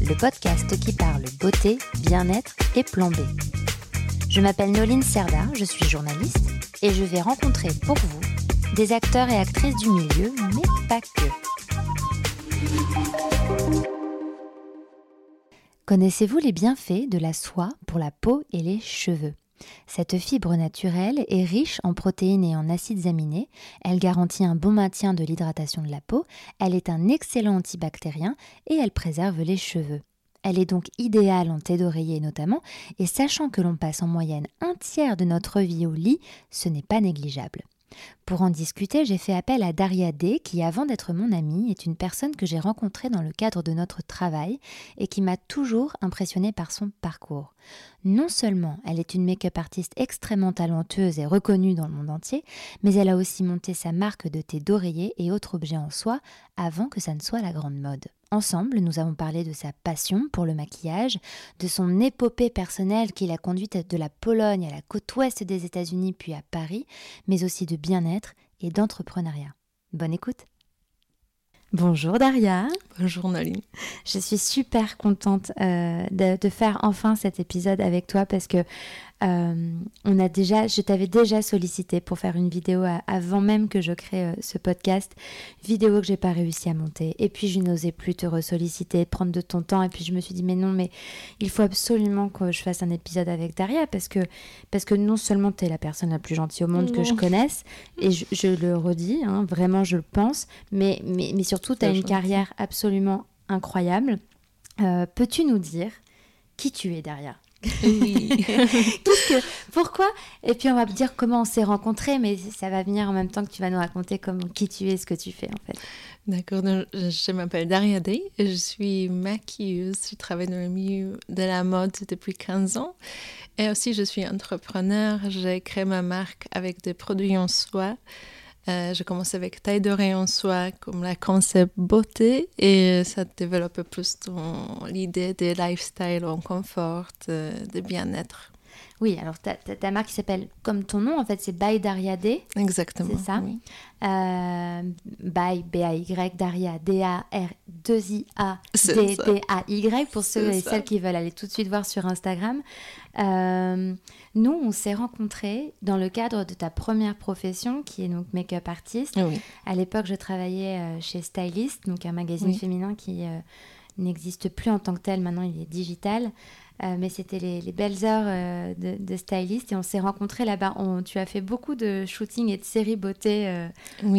le podcast qui parle beauté, bien-être et plan. Je m'appelle Noline Serda, je suis journaliste et je vais rencontrer pour vous des acteurs et actrices du milieu, mais pas que. Connaissez-vous les bienfaits de la soie pour la peau et les cheveux? Cette fibre naturelle est riche en protéines et en acides aminés, elle garantit un bon maintien de l'hydratation de la peau, elle est un excellent antibactérien et elle préserve les cheveux. Elle est donc idéale en thé d'oreiller notamment, et sachant que l'on passe en moyenne un tiers de notre vie au lit, ce n'est pas négligeable. Pour en discuter, j'ai fait appel à Daria D, qui, avant d'être mon amie, est une personne que j'ai rencontrée dans le cadre de notre travail et qui m'a toujours impressionnée par son parcours. Non seulement elle est une make-up artiste extrêmement talentueuse et reconnue dans le monde entier, mais elle a aussi monté sa marque de thé d'oreiller et autres objets en soie avant que ça ne soit la grande mode. Ensemble, nous avons parlé de sa passion pour le maquillage, de son épopée personnelle qui l'a conduite de la Pologne à la côte ouest des États-Unis puis à Paris, mais aussi de bien-être et d'entrepreneuriat. Bonne écoute Bonjour Daria. Bonjour Naline. Je suis super contente euh, de, de, faire enfin cet épisode avec toi parce que euh, on a déjà, je t'avais déjà sollicité pour faire une vidéo avant même que je crée euh, ce podcast, vidéo que j'ai pas réussi à monter. Et puis je n'osais plus te ressolliciter, prendre de ton temps. Et puis je me suis dit mais non, mais il faut absolument que je fasse un épisode avec Daria parce que parce que non seulement tu es la personne la plus gentille au monde que je connaisse et je, le redis, hein, vraiment je le pense, mais mais, mais surtout tu as une carrière absolument incroyable. Euh, peux-tu nous dire qui tu es Daria? Oui. que, pourquoi? Et puis on va dire comment on s'est rencontrés, mais ça va venir en même temps que tu vas nous raconter comment, qui tu es, ce que tu fais en fait. D'accord, je m'appelle Daria Day, je suis maquilleuse, je travaille dans le milieu de la mode depuis 15 ans et aussi je suis entrepreneur, j'ai créé ma marque avec des produits en soie. Euh, je commence avec taille de rayon soie comme la concept beauté et ça développe plus l'idée de lifestyle en confort, de, bien-être. Oui, alors ta, marque s'appelle comme ton nom, en fait, c'est By Daria D. Exactement. C'est ça oui. euh, By, B-A-Y, Daria, D-A-R-2-I-A-D-D-A-Y, pour ceux et celles qui veulent aller tout de suite voir sur Instagram. Euh, nous, on s'est rencontrés dans le cadre de ta première profession, qui est donc make-up artiste. À l'époque, je travaillais euh, chez Stylist, donc un magazine féminin qui euh, n'existe plus en tant que tel. Maintenant, il est digital. mais c'était les, belles heures de, stylist et on s'est rencontrés là-bas. tu as fait beaucoup de shooting et de séries beauté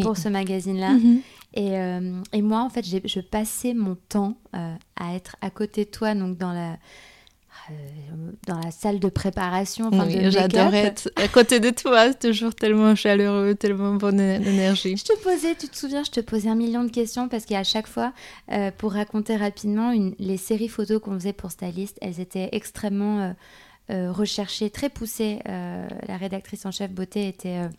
pour ce magazine-là. Mhm. et, et, moi, en fait, je passais mon temps à être à côté de toi, donc dans la euh, dans la salle de préparation. Oui, j'adorais être à côté de toi, toujours tellement chaleureux, tellement bonne énergie. Je te posais, tu te souviens, je te posais un million de questions parce qu'à chaque fois, euh, pour raconter rapidement, une, les séries photos qu'on faisait pour Stylist, elles étaient extrêmement euh, recherchées, très poussées. la rédactrice en chef beauté était euh,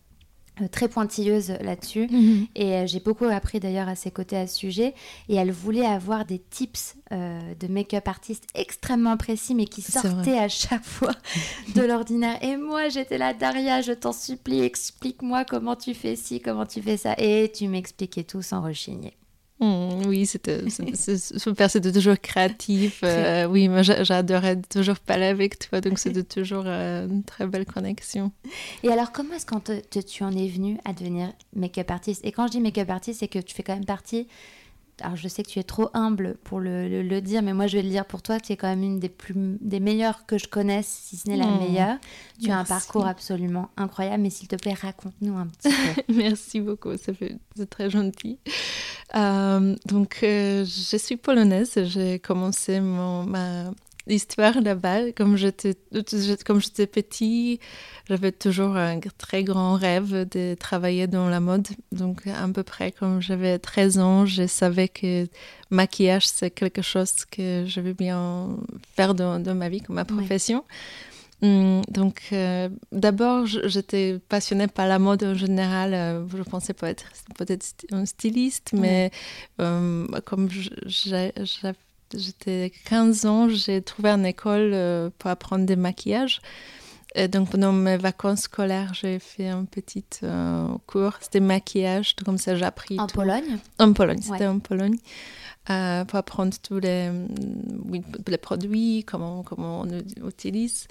très pointilleuse là-dessus. Mhm. et euh, j'ai beaucoup appris d'ailleurs à ses côtés à ce sujet. Et elle voulait avoir des tips euh, de make-up artiste extrêmement précis mais qui sortaient à chaque fois de l'ordinaire. Et moi j'étais là Daria je t'en supplie explique-moi comment tu fais ci comment tu fais ça. Et tu m'expliquais tout sans rechigner Mmh, oui, c'était super, c'était toujours créatif. Euh, oui, moi j'adorais toujours parler avec toi, donc c'était toujours euh, une très belle connexion. Et alors, comment est-ce que tu en es venue à devenir make-up artiste? Et quand je dis make-up artiste, c'est que tu fais quand même partie alors je sais que tu es trop humble pour le, le, dire, mais moi je vais le dire pour toi, tu es quand même une des, plus, des meilleures que je connaisse, si ce n'est la mmh. meilleure. Tu as un parcours absolument incroyable, mais s'il te plaît, raconte-nous un petit peu. Merci beaucoup, ça fait, c'est très gentil. Euh, donc euh, je suis polonaise, j'ai commencé mon, ma d'histoire là-bas. Comme j'étais, comme j'étais petit, j'avais toujours un très grand rêve de travailler dans la mode. Donc, à peu près comme j'avais 13 ans, je savais que maquillage, c'est quelque chose que je veux bien faire dans, dans ma vie, comme ma profession. Hum, donc, euh, d'abord, j'étais passionnée par la mode en général. Euh, je pensais pas être peut-être un styliste, mais euh, comme j'étais 15 ans, j'ai trouvé une école pour apprendre des maquillages. Et donc, pendant mes vacances scolaires, j'ai fait un petit cours. C'était maquillage, comme ça j'ai appris. En Pologne? En Pologne, c'était en Pologne. Euh, pour apprendre tous les, oui, les produits, comment, comment on utilise.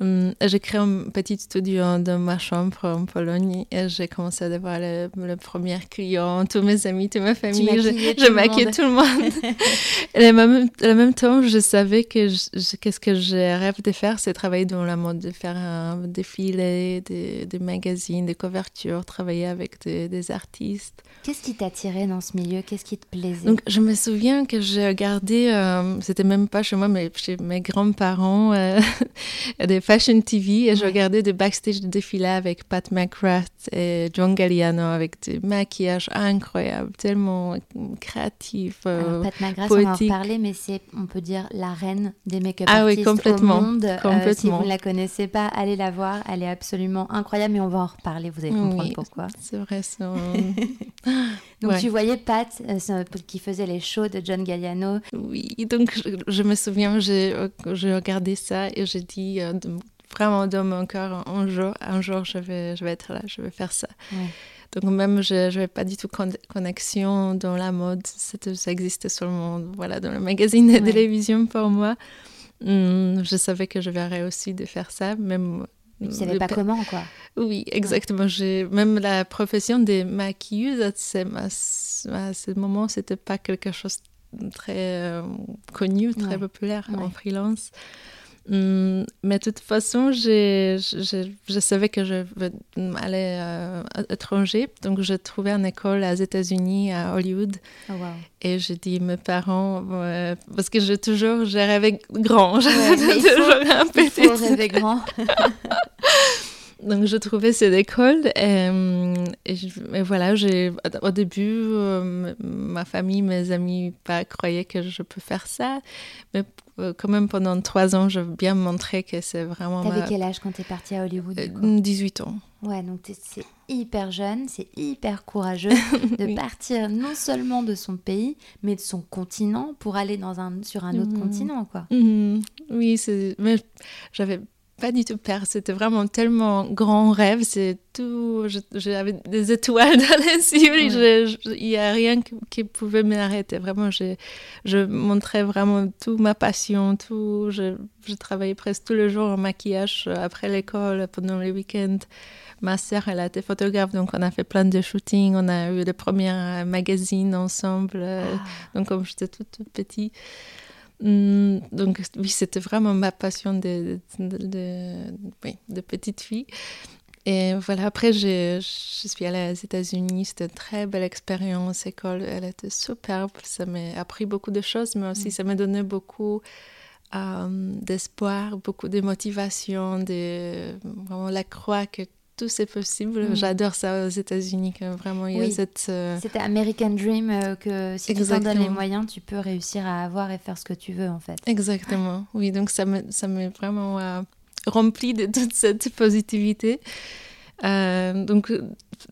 Hum, j'ai créé un petit studio dans ma chambre en Pologne et j'ai commencé à avoir le, le premier client, tous mes amis, toute ma famille. Je, je maquillais tout le monde. et en même, même, temps, je savais que qu'est-ce que je rêve de faire, c'est travailler dans la mode, de faire un défilé, des, des magazines, des couvertures, travailler avec des, des artistes. Qu'est-ce qui t'attirait dans ce milieu? Qu'est-ce qui te plaisait? Donc, je me souviens que j'ai regardé, euh, c'était même pas chez moi, mais chez mes grands-parents, euh, des Fashion TV, et je regardais des backstage de défilés avec Pat McGrath et John Galliano, avec des maquillages incroyables, tellement créatifs, euh, Pat McGrath, on va en reparler, mais c'est, on peut dire, la reine des make-up ah artistes oui, complètement, au monde. complètement. si vous ne la connaissez pas, allez la voir, elle est absolument incroyable, mais on va en reparler, vous allez comprendre oui, pourquoi. C'est vrai, ça. Donc Ouais. tu voyais Pat euh, qui faisait les shows de John Galliano. Oui, donc je, je me souviens, j'ai regardé ça et j'ai dit euh, de- vraiment dans mon cœur, un jour, un jour je, vais, je vais être là, je vais faire ça. Ouais. Donc même, je n'avais pas du tout con- connexion dans la mode, ça existait seulement voilà, dans le magazine de Ouais. télévision pour moi. Hum, je savais que je verrais aussi de faire ça, même... Mais tu savais le pas comment, quoi. oui, exactement. J'ai même la profession de maquilleuse à ce, à ce- moment, c'était pas quelque chose de très euh, connu, très Ouais. populaire en freelance. Hum, mais de toute façon, je, je savais que je vais aller euh, à l'étranger, donc j'ai trouvé une école aux États-Unis, à Hollywood, Oh, wow. et j'ai dit à mes parents, euh, parce que j'ai toujours, j'ai rêvé grand, j'ai Ouais, toujours un Il petit faut rêver grand. donc, je trouvais cette école. Et, euh, et voilà, j'ai, au début, euh, ma famille, mes amis pas croyaient que je peux faire ça. Mais euh, quand même, pendant trois ans, j'ai bien montré que c'est vraiment T'avais ma... quel âge quand t'es partie à Hollywood Euh, du coup 18 ans. Ouais, donc c'est hyper jeune, c'est hyper courageux de partir non seulement de son pays, mais de son continent pour aller dans un, sur un autre Mhm. continent, quoi. Mhm. Oui, mais j'avais pas du tout peur. C'était vraiment tellement grand rêve. C'est tout. J'avais des étoiles dans les yeux. Il n'y a rien qui, qui pouvait m'arrêter. Vraiment, je, je montrais vraiment toute ma passion. Tout. Je, je travaillais presque tous les jours en maquillage euh, après l'école, pendant les week-ends. Ma sœur, elle a été photographe, donc on a fait plein de shootings. On a eu les premiers magazines ensemble. euh, Ah. donc, comme j'étais toute, toute petite. Hum, donc, oui, c'était vraiment ma passion de, de, de- oui, de petite fille. Et voilà, après, je suis allée aux États-Unis. C'était une très belle expérience. L'école, elle était superbe. Ça m'a appris beaucoup de choses, mais aussi ça m'a donné beaucoup euh, d'espoir, beaucoup de motivation, de vraiment la croix que tout c'est possible. Mm. J'adore ça aux États-Unis, que vraiment il y a Oui. cette. euh, C'était American Dream euh, que si tu t'en donnes les Exactement. moyens, tu peux réussir à avoir et faire ce que tu veux, en fait. Exactement, oui, donc ça me- ça m'est vraiment euh, rempli de toute cette positivité. Donc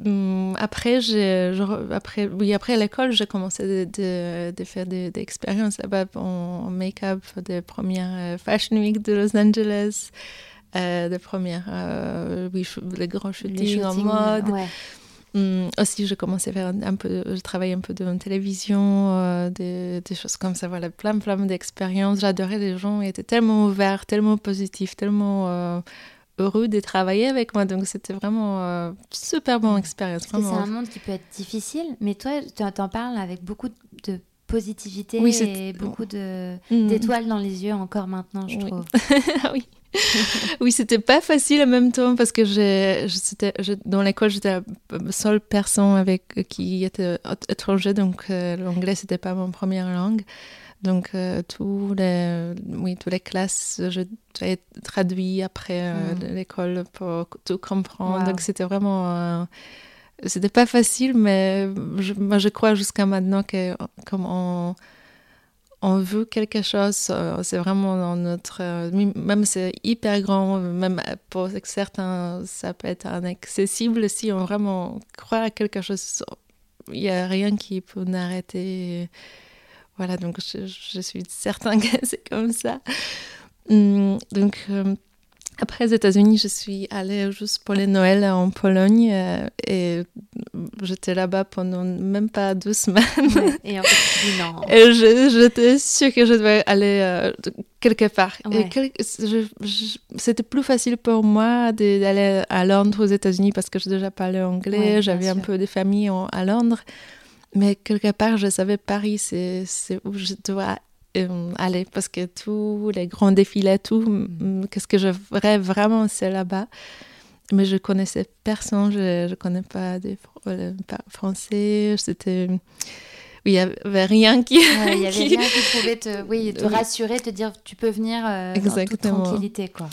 hum, après, j'ai, je après, oui, après l'école, j'ai commencé de, de, de faire des, expériences là-bas en, en make-up, des premières Fashion Week de Los Angeles, euh, des premières, euh, oui, les grands shootings, Les en shootings, mode. ouais. Hum, aussi, je commençais à faire un, un peu, je travaillais un peu la télévision, euh, des, des choses comme ça, voilà, plein, plein d'expériences. J'adorais les gens, ils étaient tellement ouverts, tellement positifs, tellement euh, heureux de travailler avec moi. Donc, c'était vraiment euh, super bonne expérience. C'est un monde qui peut être difficile, mais toi, tu t'en parles avec beaucoup de positivité Oui, et beaucoup de Mhm. d'étoiles dans les yeux encore maintenant, je Oui. trouve. Ah oui. oui, c'était pas facile en même temps parce que je- je- dans l'école, j'étais la seule personne avec qui était étranger, donc euh, l'anglais c'était pas mon première langue. Donc, euh, tous les, oui, toutes les classes, je traduit après mm. l'école pour tout comprendre. Donc, c'était vraiment. C'était pas facile, mais je, je crois jusqu'à maintenant que comme on on veut quelque chose, euh, c'est vraiment dans notre... Euh, même c'est hyper grand, même pour certains, ça peut être inaccessible. Si on vraiment croit à quelque chose, il n'y a rien qui peut nous arrêter. Voilà, donc je, suis certain que c'est comme ça. Hum, donc... Après les États-Unis, je suis allée juste pour les Noëls en Pologne euh, et j'étais là-bas pendant même pas deux semaines. et en fait, tu non. Et j'étais sûre que je devais aller euh, quelque part. C'était plus facile pour moi d'aller à Londres aux États-Unis parce que je déjà parlé anglais, j'avais un peu de famille à Londres. Mais quelque part, je savais Paris, c'est où je dois euh, aller parce que tous les grands défilés, tout, mm. qu'est-ce que je rêve vraiment, c'est là-bas? Mais je connaissais personne, je ne connais pas de euh, français. C'était il n'y avait rien qui. Il n'y avait rien qui pouvait te, oui, te rassurer, te dire tu peux venir euh, en toute tranquillité. Quoi.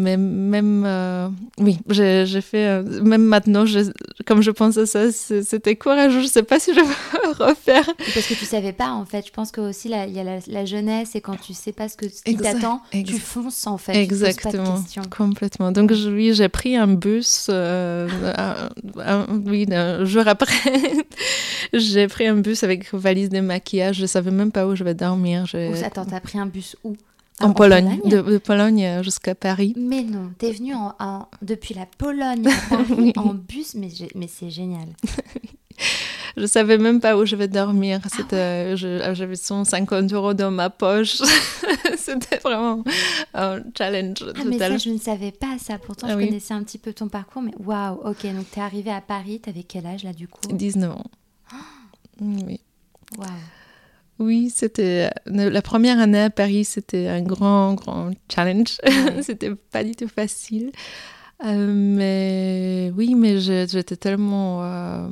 Mais même, euh, oui, j'ai fait, euh, même maintenant, je, comme je pense à ça, c'était courageux. Je ne sais pas si je vais refaire. Parce que tu ne savais pas, en fait. Je pense que aussi, il y a la, jeunesse et quand tu ne sais pas ce, que, qui t'attend, tu fonces, en fait. Exactement. Complètement. Donc, oui, j'ai pris un bus, oui, un jour après, j'ai pris un bus avec valise de maquillage. Je savais même pas où je vais dormir. Attends, t'as pris un bus où? En, Pologne, De, Pologne jusqu'à Paris. Mais non, t'es venu en, depuis la Pologne à Paris en bus, mais, mais c'est génial. je savais même pas où je vais dormir. Ah C'était, j'avais 150 euros dans ma poche. C'était vraiment un challenge ah, Mais ça, je ne savais pas ça. Pourtant, je connaissais un petit peu ton parcours. Mais waouh, ok. Donc, t'es arrivé à Paris. T'avais quel âge là, du coup? 19 ans. oui. Oui, c'était la première année à Paris, c'était un grand, grand challenge. c'était pas du tout facile. Euh, mais oui, mais j'étais tellement, euh,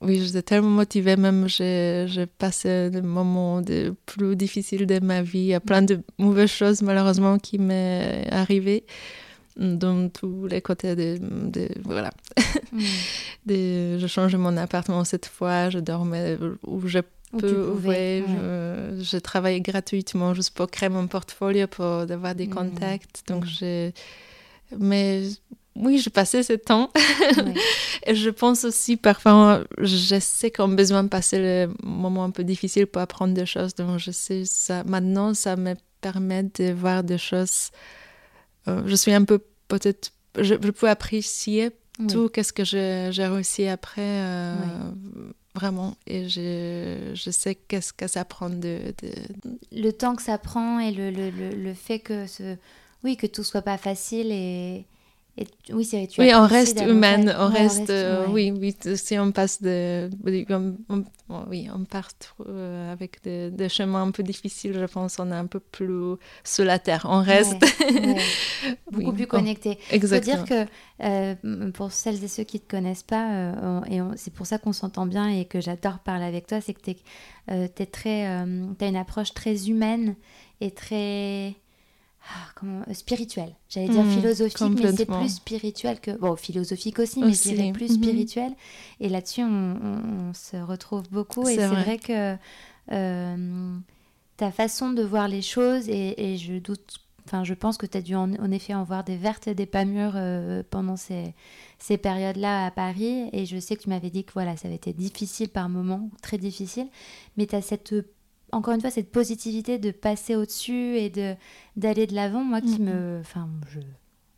oui, j'étais tellement motivée. Même j'ai passé des moments de plus difficiles de ma vie, il y a plein de mauvaises choses malheureusement qui m'est arrivé dans tous les côtés de, voilà mm. je changeais mon appartement cette fois je dormais où je peux ouais, je, je, travaillais gratuitement juste pour créer mon portfolio pour avoir des mm. contacts donc mm. j'ai mais oui, je passais ce temps. et je pense aussi, parfois, je sais qu'on a besoin de passer le moment un peu difficile pour apprendre des choses. Donc, je sais ça. Maintenant, ça me permet de voir des choses euh, je suis un peu peut-être, je, peux apprécier tout qu'est-ce que j'ai réussi après, euh, vraiment. Et je, sais qu'est-ce que ça prend de, Le temps que ça prend et le, le, le, fait que, ce, oui, que tout soit pas facile et oui, c'est tu Oui, on reste humaine, on, reste, euh, oui, oui, si on passe de, oui, on part euh, avec des, chemins un peu difficiles, je pense, on est un peu plus sur la terre, on reste. beaucoup plus connecté. Exactement. Je dire que euh, pour celles et ceux qui ne te connaissent pas, et c'est pour ça qu'on s'entend bien et que j'adore parler avec toi, c'est que tu es, très, as une approche très humaine et très ah, comment, euh, spirituel. J'allais dire hmm, philosophique, mais c'est plus spirituel que. Bon, philosophique aussi, mais je dirais plus mhm. spirituel. Et là-dessus, on, se retrouve beaucoup. Et c'est vrai. que euh, ta façon de voir les choses, et, je doute. Enfin, je pense que tu as dû en, effet en voir des vertes et des pas mûres euh, pendant ces, ces périodes-là à Paris. Et je sais que tu m'avais dit que voilà, ça avait été difficile par moments, très difficile. Mais tu as cette encore une fois, cette positivité de passer au-dessus et de d'aller de l'avant, moi, qui me, enfin, je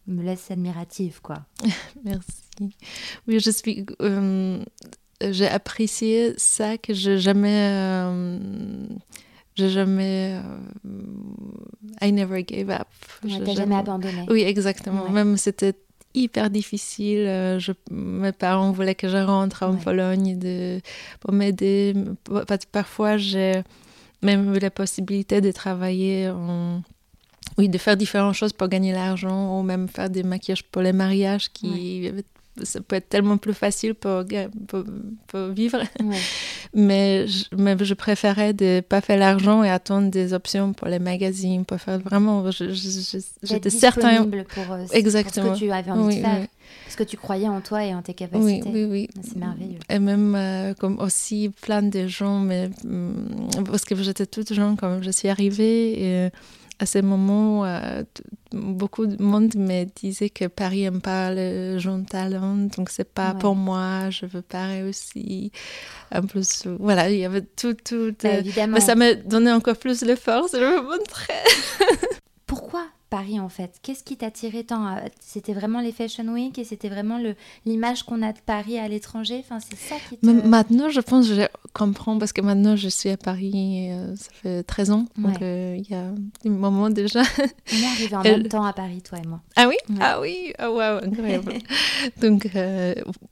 me laisse admirative, quoi. Merci. Oui, je suis. Euh, j'ai apprécié ça que j'ai jamais. Euh, j'ai jamais. Euh, I never gave up. Ouais, jamais, abandonné. Oui, exactement. Même c'était hyper difficile. Je, mes parents voulaient que je rentre en Pologne de, pour m'aider. Parfois, j'ai même la possibilité de travailler en... Oui, de faire différentes choses pour gagner l'argent ou même faire des maquillages pour les mariages qui ça peut être tellement plus facile pour, pour, vivre. mais, je, mais je préférais de pas faire l'argent et attendre des options pour les magazines, pour faire vraiment. J'étais certain. Pour, Exactement. Pour ce que tu avais envie de faire. Parce que tu croyais en toi et en tes capacités. Oui, oui, oui. C'est merveilleux. Et même euh, comme aussi plein de gens, mais, mm, parce que j'étais toute jeune quand je suis arrivée. Et à ce moment, euh, beaucoup de monde me disait que Paris n'aime pas le jeune talent, donc c'est pas pour moi, je veux pas réussir. En plus, voilà, il y avait tout, tout. Bah, évidemment. Mais ça m'a donné encore plus de force, je me montrer. Pourquoi? Paris en fait. Qu'est-ce qui t'attirait tant euh, C'était vraiment les Fashion Week et c'était vraiment l'image qu'on a de Paris à l'étranger? Enfin, C'est ça qui te... Maintenant, je pense que je comprends parce que maintenant je suis à Paris, euh, ça fait 13 ans, donc euh, il y a un moment déjà. On est arrivé en même temps à Paris, toi et moi. Ah oui? Ah oui? Ah wow, incroyable. Donc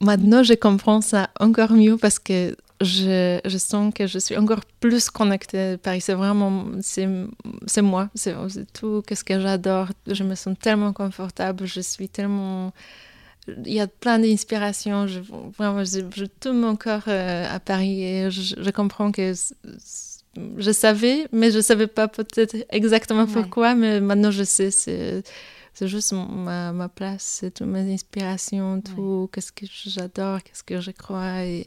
maintenant je comprends ça encore mieux parce que je, je, sens que je suis encore plus connectée. À Paris. C'est vraiment, c'est moi, c'est tout ce que j'adore. Je me sens tellement confortable, je suis tellement... Il y a plein d'inspirations, je, vraiment, je, je tout mon corps euh, à Paris et je, comprends que je savais, mais je ne savais pas peut-être exactement pourquoi, mais maintenant je sais, c'est c'est juste ma, ma place, c'est toutes mes inspirations, tout, qu'est-ce que j'adore, qu'est-ce que je crois. Et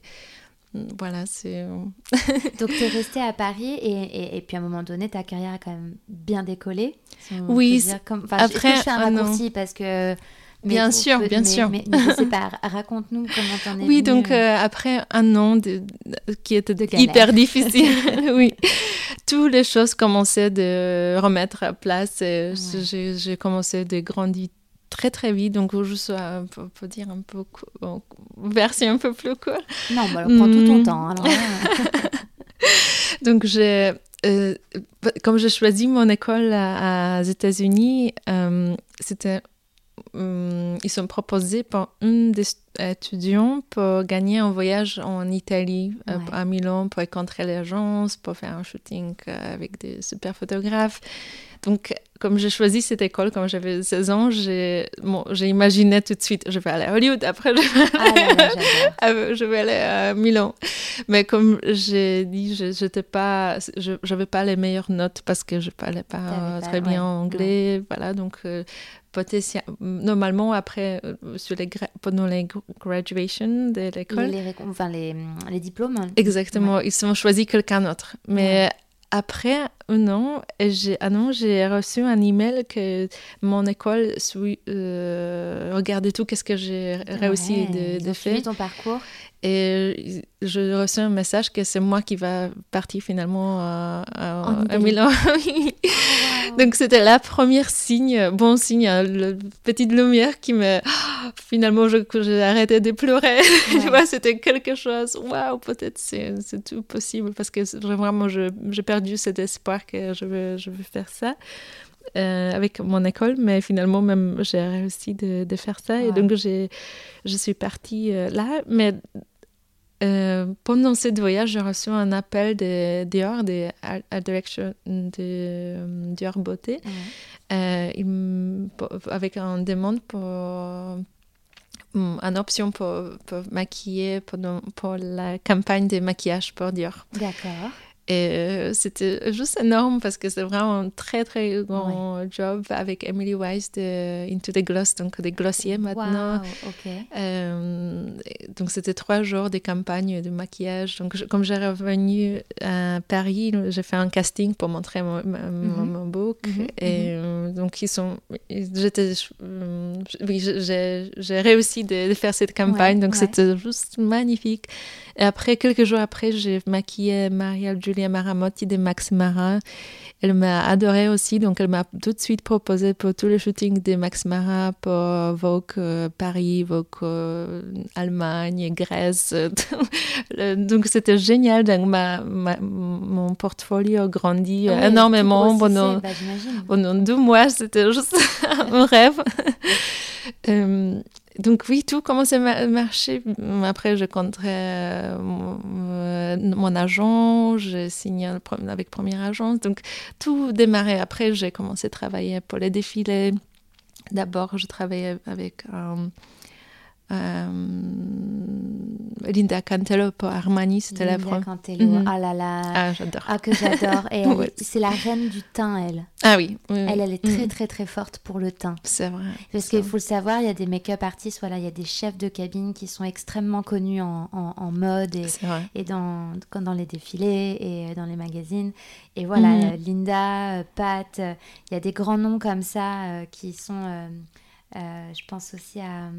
voilà, c'est. Euh, Donc, tu es restée à Paris et, et, puis à un moment donné, ta carrière a quand même bien décollé. oui, comme... après. Je fais un raccourci parce que. bien sûr, bien sûr. Mais, je sais pas, raconte-nous comment t'en es Oui, donc euh, après un an de, qui était hyper difficile, oui, toutes les choses commençaient de remettre à place. J'ai commencé de grandir très très vite, donc juste pour, pour dire un peu version un peu plus court. Non, bah, prend tout ton hmm. temps. Alors, donc j'ai euh, comme j'ai choisi mon école aux États-Unis, euh, c'était hum, ils sont proposés pour un des étudiants pour gagner un voyage en Italie, euh, à Milan, pour rencontrer l'agence, pour faire un shooting avec des super photographes. Donc, comme j'ai choisi cette école quand j'avais 16 ans, j'ai bon, imaginé tout de suite, je vais aller à Hollywood, après je vais ah aller, je vais aller à Milan. Mais comme j'ai dit, je n'avais pas, je, pas les meilleures notes parce que je ne parlais pas très bien anglais. Voilà, donc euh, normalement, après, euh, sur les pendant les graduations de l'école. Les, enfin, les, les, diplômes. Exactement, ils ont choisi quelqu'un d'autre. Mais après un an, j'ai ah j'ai reçu un email que mon école suit, euh, regardait tout qu'est-ce que j'ai réussi de, de faire. ton parcours. Et je reçois un message que c'est moi qui va partir finalement à, à, Milan. Donc c'était la première signe, bon signe, hein, le petite lumière qui me finalement j'ai arrêté de pleurer. tu vois, c'était quelque chose. Waouh, peut-être c'est tout possible parce que vraiment j'ai perdu cet espoir que je veux je veux faire ça. Euh, avec mon école, mais finalement, même, j'ai réussi de, de, faire ça. Et donc, je suis partie euh, là. Mais euh, pendant ce voyage, j'ai reçu un appel de Dior, de la direction de Dior Beauté, avec une demande pour une option pour, pour maquiller pendant, pour la campagne de maquillage pour Dior. D'accord. Et euh, c'était juste énorme parce que c'est vraiment un très très grand job avec Emily Weiss de Into the Gloss, donc des glossiers maintenant. Euh, donc c'était trois jours de campagne de maquillage. Donc comme j'ai revenu à Paris, j'ai fait un casting pour montrer mon, mon, mhm. book. Mhm. Et mhm. Euh, donc ils sont, j'étais, oui, j'ai réussi de, faire cette campagne. donc c'était juste magnifique. Et après, quelques jours après, j'ai maquillé Maria Julia Maramotti de Max Mara. Elle m'a adorée aussi, donc elle m'a tout de suite proposé pour tous les shootings de Max Mara, pour Vogue euh, Paris, Vogue euh, Allemagne, Grèce. donc c'était génial. Donc ma, mon portfolio grandit énormément pendant, bah, pendant deux mois. C'était juste un rêve. donc oui, tout commençait à marcher. Après, je compterai euh, mon, agent, j'ai signé avec première agence. Donc tout démarrait. Après, j'ai commencé à travailler pour les défilés. D'abord, je travaillais avec un, Linda Cantello pour Armani, c'était la Linda première. Mhm. ah là là. Ah, j'adore. Ah, que j'adore. Et Ouais. c'est la reine du teint, elle. Ah oui, oui, oui. Elle, elle est très, Mhm. très, très forte pour le teint. C'est vrai. Parce qu'il faut le savoir, il y a des make-up artistes, voilà, il y a des chefs de cabine qui sont extrêmement connus en, en- en mode et, dans, les défilés et euh, dans les magazines. Et voilà, Mhm. euh, Linda, euh, Pat, euh, il y a des grands noms comme ça euh, qui sont. euh, euh, je pense aussi à. euh,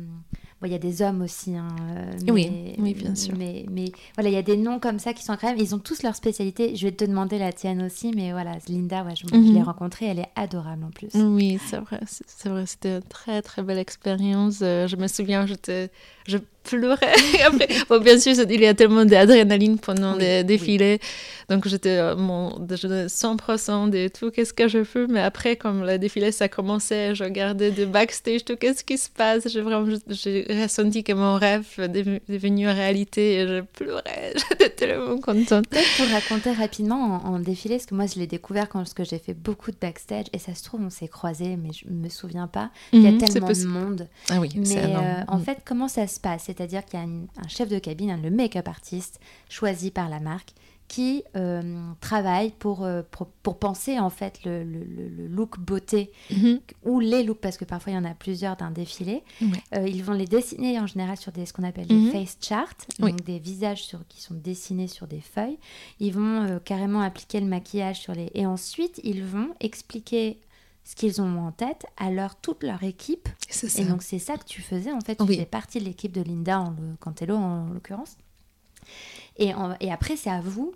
bon, il y a des hommes aussi. hein, euh, Oui, oui, bien sûr. Mais, mais voilà, il y a des noms comme ça qui sont incroyables. Ils ont tous leur spécialité. Je vais te demander la tienne aussi, mais voilà, Linda, ouais, je, je Mhm. l'ai rencontrée, elle est adorable en plus. Oui, c'est vrai, c'est c'est vrai, c'était une très très belle expérience. Euh, je me souviens, j'étais, je pleurais. Après, bon, bien sûr, il y a tellement d'adrénaline pendant Oui, les oui. défilés, donc j'étais euh, donnais 100% de tout, qu'est-ce que je peux. Mais après, comme le défilé ça commençait, je regardais de backstage tout, qu'est-ce qui se passe? J'ai vraiment, j'ai ressenti que mon rêve est devenu- réalité et je pleurais. J'étais tellement contente. Peut-être pour raconter rapidement en, en défilé, parce que moi je l'ai découvert quand parce que j'ai fait beaucoup de backstage et ça se trouve on s'est croisés, mais je me souviens pas. Il y a Mhm, tellement de monde. Ah oui, Mais euh, en fait, comment ça se passe? C'est-à-dire qu'il y a une- un chef de cabine, le make-up artiste choisi par la marque, qui euh, travaille pour, euh, pour, pour penser en fait le, le- look beauté Mhm. ou les looks, parce que parfois il y en a plusieurs d'un défilé. Euh, ils vont les dessiner en général sur des, ce qu'on appelle Mhm. des face charts, Oui. donc des visages sur, qui sont dessinés sur des feuilles. Ils vont euh, carrément appliquer le maquillage sur les... Et ensuite, ils vont expliquer ce qu'ils ont en tête à leur, toute leur équipe. Et donc c'est ça que tu faisais, en fait, tu Oui. faisais partie de l'équipe de Linda en le, en l'occurrence. Et, en- et après, c'est à vous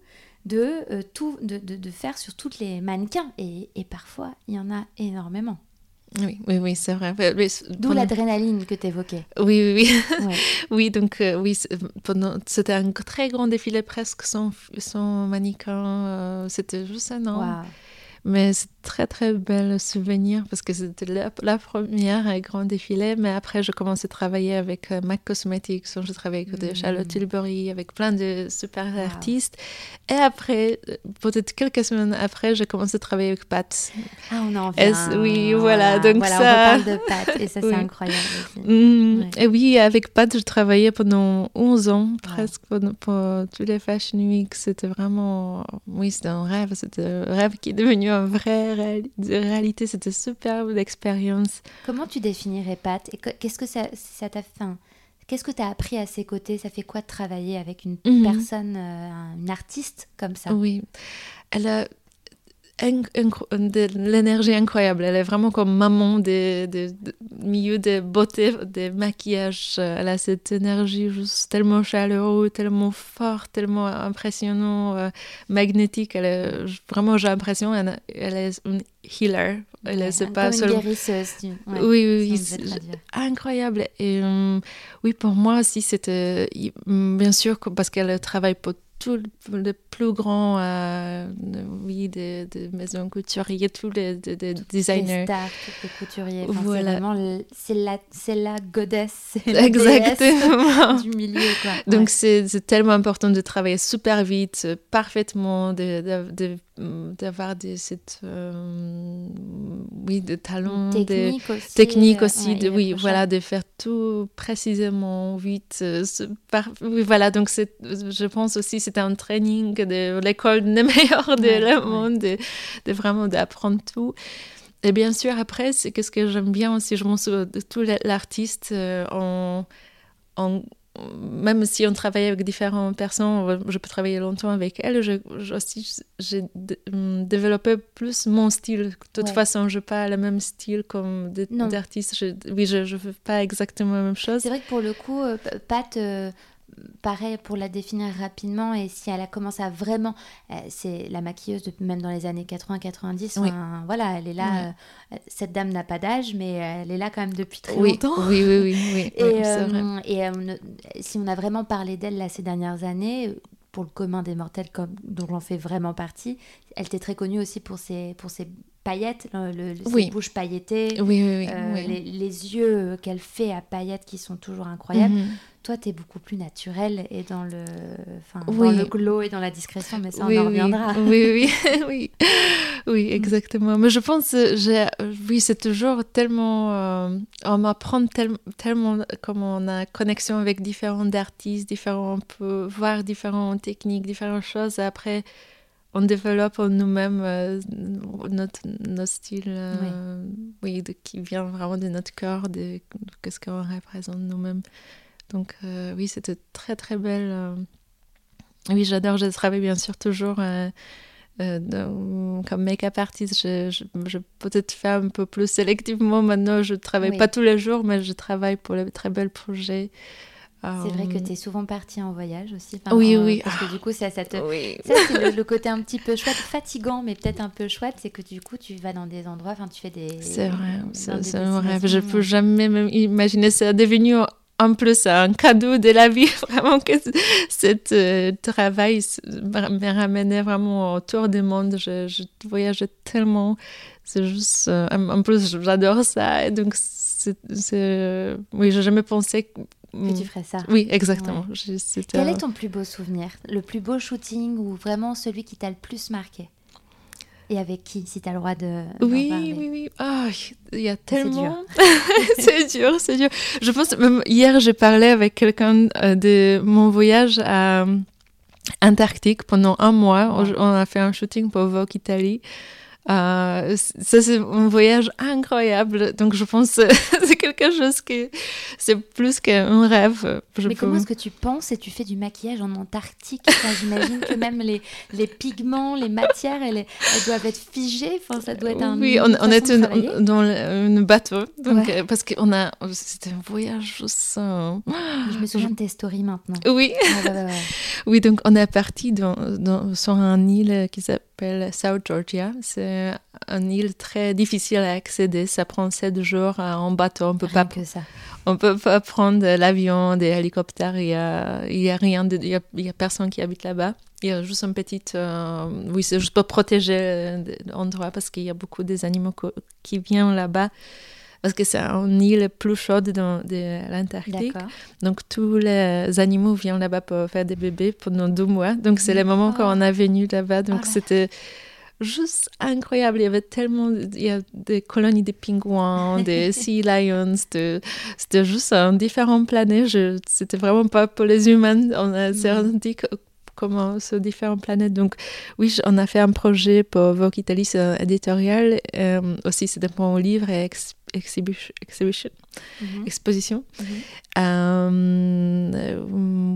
de, euh, tout, de, de, de faire sur toutes les mannequins. Et, et parfois, il y en a énormément. Oui, oui, oui, c'est vrai. D'où l'adrénaline que tu évoquais. Oui, oui, oui. Ouais. Oui, donc euh, oui, c'était un très grand défilé, presque sans, sans mannequin. euh, c'était juste énorme. Waouh. Mais c'est très, très bel souvenir parce que c'était la, la première euh, grand défilé. Mais après, je commençais à travailler avec euh, MAC Cosmetics. Je travaillais avec Mm. Charlotte Tilbury, avec plein de super Wow. artistes. Et après, euh, peut-être quelques semaines après, j'ai commencé à travailler avec Pat. Ah, on en vient. oui, voilà, donc voilà, ça- on reparle de pâtes et ça, Oui. c'est incroyable. Mm, Ouais. Et oui, avec Pat, je travaillais pendant 11 ans, presque, pendant, pour tous les Fashion Week. C'était vraiment... Oui, c'était un rêve. C'était un rêve qui est devenu une vraie réalité. C'était superbe l'expérience. Comment tu définirais Pat et que- qu'est-ce que ça t'a fait Qu'est-ce que tu as appris à ses côtés? Ça fait quoi de travailler avec une Mhm. personne, euh, un- une artiste comme ça? Oui. Elle a de l'énergie incroyable. Elle est vraiment comme maman des, des, des milieux de beauté, des maquillages. Elle a cette énergie juste tellement chaleureuse, tellement forte, tellement impressionnant, euh, magnétique. Elle est, vraiment, j'ai l'impression elle, elle est une healer. Elle est, Ouais, c'est pas guérisseuse. tu- ouais, Oui, incroyable. Et euh, oui, pour moi aussi, c'était mm, bien sûr parce qu'elle travaille pour tous le- les plus grands, euh, oui, des, des maisons couturières, tous les des- des Les designers. stars, tous les couturiers. Enfin, Voilà. C'est le- la, c'est la goddess, la Exactement. du milieu. Quoi. Donc Ouais. c'est c'est tellement important de travailler super vite, euh, parfaitement, de- de- de- d'avoir des cette euh, oui de talents, des technique aussi. techniques euh, aussi, ouais, de, oui, voilà, de faire tout précisément, vite. euh, par- oui, voilà, donc c'est, je pense aussi un training de l'école des meilleurs de Ouais, le monde, de, de vraiment d'apprendre tout. Et bien sûr, après, c'est qu'est-ce que j'aime bien aussi, je pense, euh, de tout l'artiste, euh, en, en- même si on travaille avec différentes personnes, je peux travailler longtemps avec elle, je, je- aussi, j'ai hum, développé plus mon style. De toute Ouais. façon, je n'ai pas le même style comme d'artiste. Je- Oui, je ne fais pas exactement la même chose. C'est vrai que pour le coup, euh, Pat, euh, pareil pour la définir rapidement, et si elle a commencé à vraiment. euh, c'est la maquilleuse, même dans les années 80-90. Oui. enfin, Voilà, elle est là. euh, cette dame n'a pas d'âge, mais elle est là quand même depuis très Oui, longtemps. oui, oui, oui, oui, Et, euh, et euh, si on a vraiment parlé d'elle là, ces dernières années, euh, pour le commun des mortels comme, dont j'en fais vraiment partie, elle était très connue aussi pour ses, pour ses paillettes, le, le- ses Oui. bouches pailletées, Oui, oui, oui. euh, oui. les, les yeux euh, qu'elle fait à paillettes qui sont toujours incroyables. Mhm. Toi, tu es beaucoup plus naturelle et dans le, enfin, dans Oui. le glow et dans la discrétion, mais ça, oui, on en oui. reviendra. Oui, oui, oui. Oui, exactement. Mais je pense, oui, c'est toujours tellement, euh, on m'apprend tellement comment on a connexion avec différents artistes, différents, on peut voir différentes techniques, différentes choses. Et après, on développe en nous-mêmes euh, notre, notre style, euh, oui. qui vient vraiment de notre cœur, de, qu'est-ce qu'on représente nous-mêmes. Donc oui, c'était très très belle. Oui, j'adore. Je travaille bien sûr toujours euh, comme make-up artiste, je, je, peut-être fais un peu plus sélectivement. Maintenant, je ne travaille pas tous les jours, mais je travaille pour les très belles projets. C'est vrai que euh, tu es souvent partie en voyage aussi. oui, oui. Parce que du coup, ça, ça, te... ça c'est le, côté un petit peu chouette, fatigant, mais peut-être un peu chouette, c'est que du coup, tu vas dans des endroits, enfin, tu fais des. C'est vrai, c'est un rêve. Je peux jamais même imaginer. C'est devenu en plus un cadeau de la vie, vraiment que ce euh, travail me ramenait vraiment autour du monde. Je, je voyageais tellement. C'est juste, euh, en plus, j'adore ça. Et donc, c'est, oui, j'ai jamais pensé que, que tu ferais ça. Oui, exactement. Quel est ton plus beau souvenir? Le plus beau shooting ou vraiment celui qui t'a le plus marqué? Et avec qui, si tu as le droit de. Oui, oui, oui. Ah, il y a tellement. C'est dur, c'est dur. Je pense, même hier, j'ai parlé avec quelqu'un euh, de mon voyage à Antarctique pendant un mois. On a fait un shooting pour Vogue Italie. Euh, ça, c'est un voyage incroyable. Donc, je pense que c'est quelque chose qui. C'est plus qu'un rêve. Mais comment est-ce que tu penses et tu fais du maquillage en Antarctique? J'imagine que même les, les pigments, les matières, elles, elles, doivent être figées. Enfin, ça doit être un. Oui, on, on était dans un bateau. Donc, euh, Parce que a. C'était un voyage juste. Je me souviens de tes stories maintenant. Oui. oui, donc on est parti dans, dans, sur un île qui s'appelle South Georgia. C'est une île très difficile à accéder. Ça prend sept jours en bateau. On peut pas. Que ça. On peut pas prendre l'avion, des hélicoptères. Il y a, il y a rien. De, il, y a, il y a personne qui habite là-bas. Il y a juste un petit. Euh, oui, c'est juste pour protéger l'endroit parce qu'il y a beaucoup des animaux qui viennent là-bas parce que c'est une île plus chaude de l'Antarctique. Donc tous les animaux viennent là-bas pour faire des bébés pendant deux mois. Donc c'est le moment quand on est venu là-bas. Donc oh c'était juste incroyable. Il y avait tellement, il y a des colonies de pingouins, des sea lions, c'était juste un différent planète. C'était vraiment pas pour les humains. On a senti comment ces différentes planètes. Donc oui, on a fait un projet pour Vogue Italie, éditorial. Euh, aussi, c'était pour un livre et exhibition, exhibition mhm. exposition. Mhm. Euh,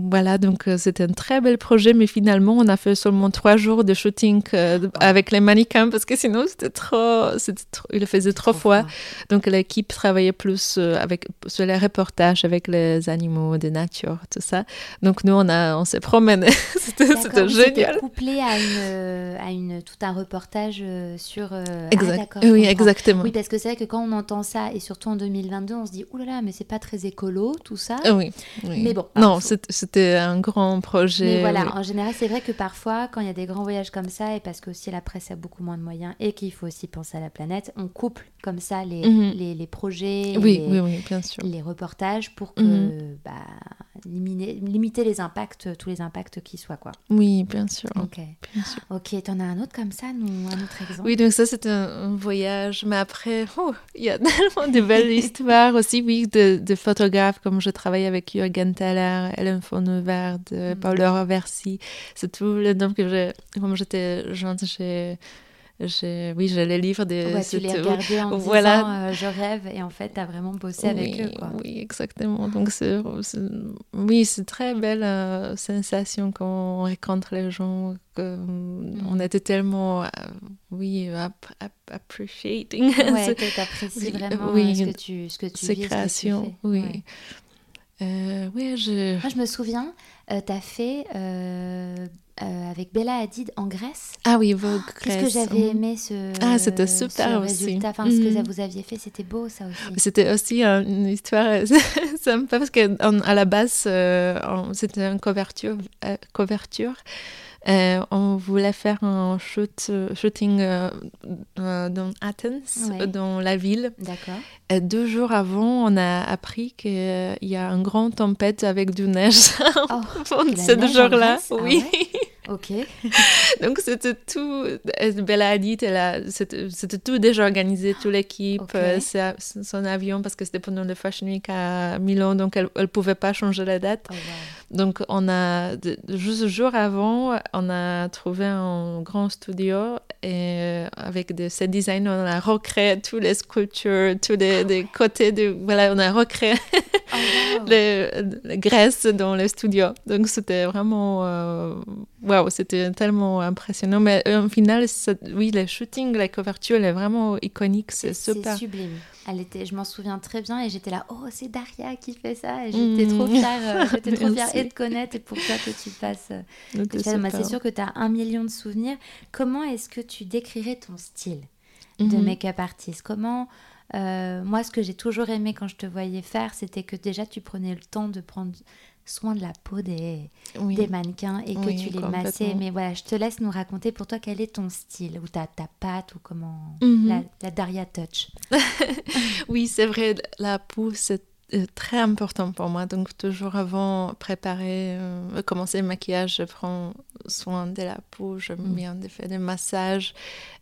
voilà, donc euh, c'était un très bel projet, mais finalement, on a fait seulement trois jours de shooting euh, avec les mannequins parce que sinon, c'était trop, trop, il le faisait trop, froid. Donc l'équipe travaillait plus avec, sur les reportages avec les animaux de nature, tout ça. Donc nous, on, a, on s'est promené. c'était génial. couplé à, une, à une, tout un reportage sur. Exact. Ah, oui, exactement. Oui, parce que c'est vrai que quand on entend ça, et surtout en 2022, on se dit, oulala, là là, mais c'est pas très écolo, tout ça. Ah oui, Mais bon. Non, c'était un grand projet. Mais voilà, en général, c'est vrai que parfois, quand il y a des grands voyages comme ça, et parce que aussi la presse a beaucoup moins de moyens, et qu'il faut aussi penser à la planète, on couple comme ça les, mhm. les, les, projets, oui, les, oui, bien sûr. les reportages pour que, mhm. bah, limiter, limiter les impacts, tous les impacts qui soient, quoi. Oui, bien sûr. Ok. Bien sûr. Ok, t'en as un autre comme ça, nous, un autre exemple? Oui, donc ça, c'est un, voyage, mais après, oh, il y a tellement de belles histoires aussi, oui, de, de, photographes, comme je travaille avec Jürgen Thaler, Hélène Fauneverde, mm. Paul Roversi, c'est tout le nom que j'ai, comme j'étais jeune, j'ai oui, j'ai les livres des. Ouais, tu les regardais en voilà. disant euh, je rêve et en fait tu as vraiment bossé avec eux. Quoi. Oui, exactement. Donc c'est, oui, c'est très belle euh, sensation quand on rencontre les gens. Que, mm. On était tellement, euh, oui, appreciating. Ouais, tu apprécies vraiment oui, ce que tu, ce que tu créations, oui. oui, je... Moi, je me souviens, tu as fait euh, avec Bella Hadid en Grèce. Ah oui, Vogue oh, Qu'est-ce que j'avais aimé ce, ah, c'était super résultat. Enfin, ce que mhm. vous aviez fait, c'était beau ça aussi. C'était aussi une histoire sympa parce qu'à la base, euh, c'était une couverture. Euh, couverture. On voulait faire un shoot, shooting dans Athens, dans la ville. D'accord. Et deux jours avant, on a appris qu'il y a une grande tempête avec du neige. Oh, ce jour-là. Oui. Ok. Donc c'était tout. Bella a dit, c'était tout déjà organisé, toute l'équipe, euh, son avion, parce que c'était pendant le Fashion Week à Milan, donc elle ne pouvait pas changer la date. Oh, donc on a, juste un jour avant, on a trouvé un grand studio et euh, avec de ces designs, on a recréé toutes les sculptures, tous les, côtés de. Voilà, on a recréé oh, les, graisses dans le studio. Donc c'était vraiment. Euh, waouh, c'était tellement impressionnant. Mais euh, au final, oui, le shooting, la couverture, elle est vraiment iconique. C'est super. C'est sublime. Elle était, je m'en souviens très bien et j'étais là, oh, c'est Daria qui fait ça. Et j'étais trop fière, euh, j'étais trop fière et de connaître et pour toi que tu fasses. c'est sûr que tu as un million de souvenirs. Comment est-ce que tu décrirais ton style de mmh. make-up artiste? Comment. Euh, moi, ce que j'ai toujours aimé quand je te voyais faire, c'était que déjà tu prenais le temps de prendre soin de la peau des, des mannequins et que tu les massais. Mais voilà, je te laisse nous raconter pour toi quel est ton style, ou ta, ta patte, ou comment. Mhm. la, Daria Touch. oui, c'est vrai, la peau, c'est très important pour moi. Donc, toujours avant préparer, euh, commencer le maquillage, je prends soin de la peau, je mm. bien de faire des massages.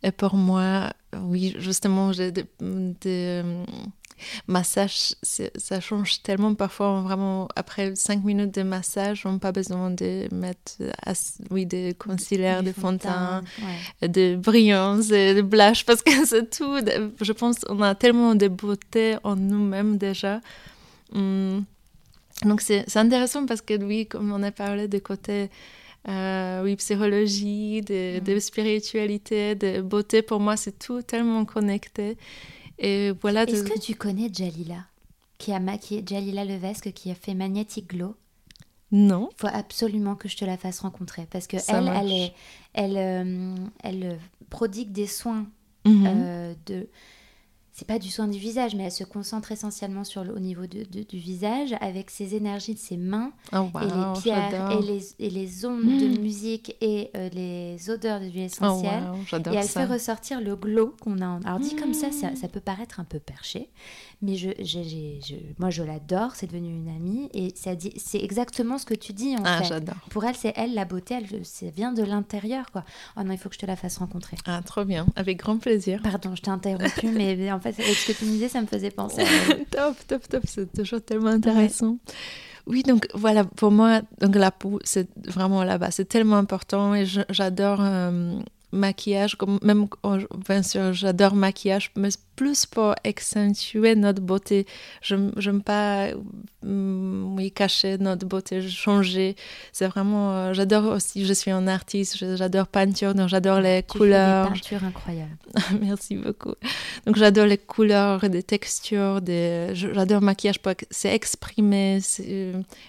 Et pour moi, oui, justement, j'ai des, massage, ça change tellement parfois. Vraiment, après 5 minutes de massage, on n'a pas besoin de mettre oui, des concealers, des fond de des brillances, des blush, parce que c'est tout. Je pense qu'on a tellement de beauté en nous-mêmes déjà. Hum. Donc c'est intéressant parce que oui, comme on a parlé de côté euh, oui, psychologie, de, de, spiritualité, de beauté, pour moi c'est tout tellement connecté. Et voilà. Est-ce que tu connais Jalila, qui a maquillé Jalila Levesque, qui a fait Magnetic Glow? Non. Il faut absolument que je te la fasse rencontrer parce que elle, elle, est, elle, euh, elle, prodigue des soins mhm. euh, de c'est pas du soin du visage, mais elle se concentre essentiellement sur le, au niveau de, du visage avec ses énergies de ses mains oh, et les pierres et les, et les, ondes de mmh. musique et euh, les odeurs de l'huile oh, essentielle. et elle fait ressortir le glow qu'on a. Alors dit comme ça, ça, ça, peut paraître un peu perché, mais je, je, moi je l'adore, c'est devenu une amie et c'est exactement ce que tu dis en ah, fait. Pour elle, c'est elle la beauté, elle, ça vient de l'intérieur quoi. Oh non, il faut que je te la fasse rencontrer. Ah, trop bien, avec grand plaisir. Pardon, je t'ai interrompu, mais en fait, avec ce que tu me disais, ça me faisait penser. À... top, top, top, c'est toujours tellement intéressant. Oui, donc voilà, pour moi, donc la peau, c'est vraiment là-bas, c'est tellement important et j'adore euh, maquillage, comme même, oh, bien sûr, j'adore maquillage, mais plus pour accentuer notre beauté. Je n'aime pas mm, oui, cacher notre beauté, changer. C'est vraiment, euh, j'adore aussi, je suis un artiste, j'adore peinture, donc j'adore les couleurs. Fais des peintures incroyables. Merci beaucoup. Donc j'adore les couleurs, des textures, des... j'adore maquillage, c'est exprimer,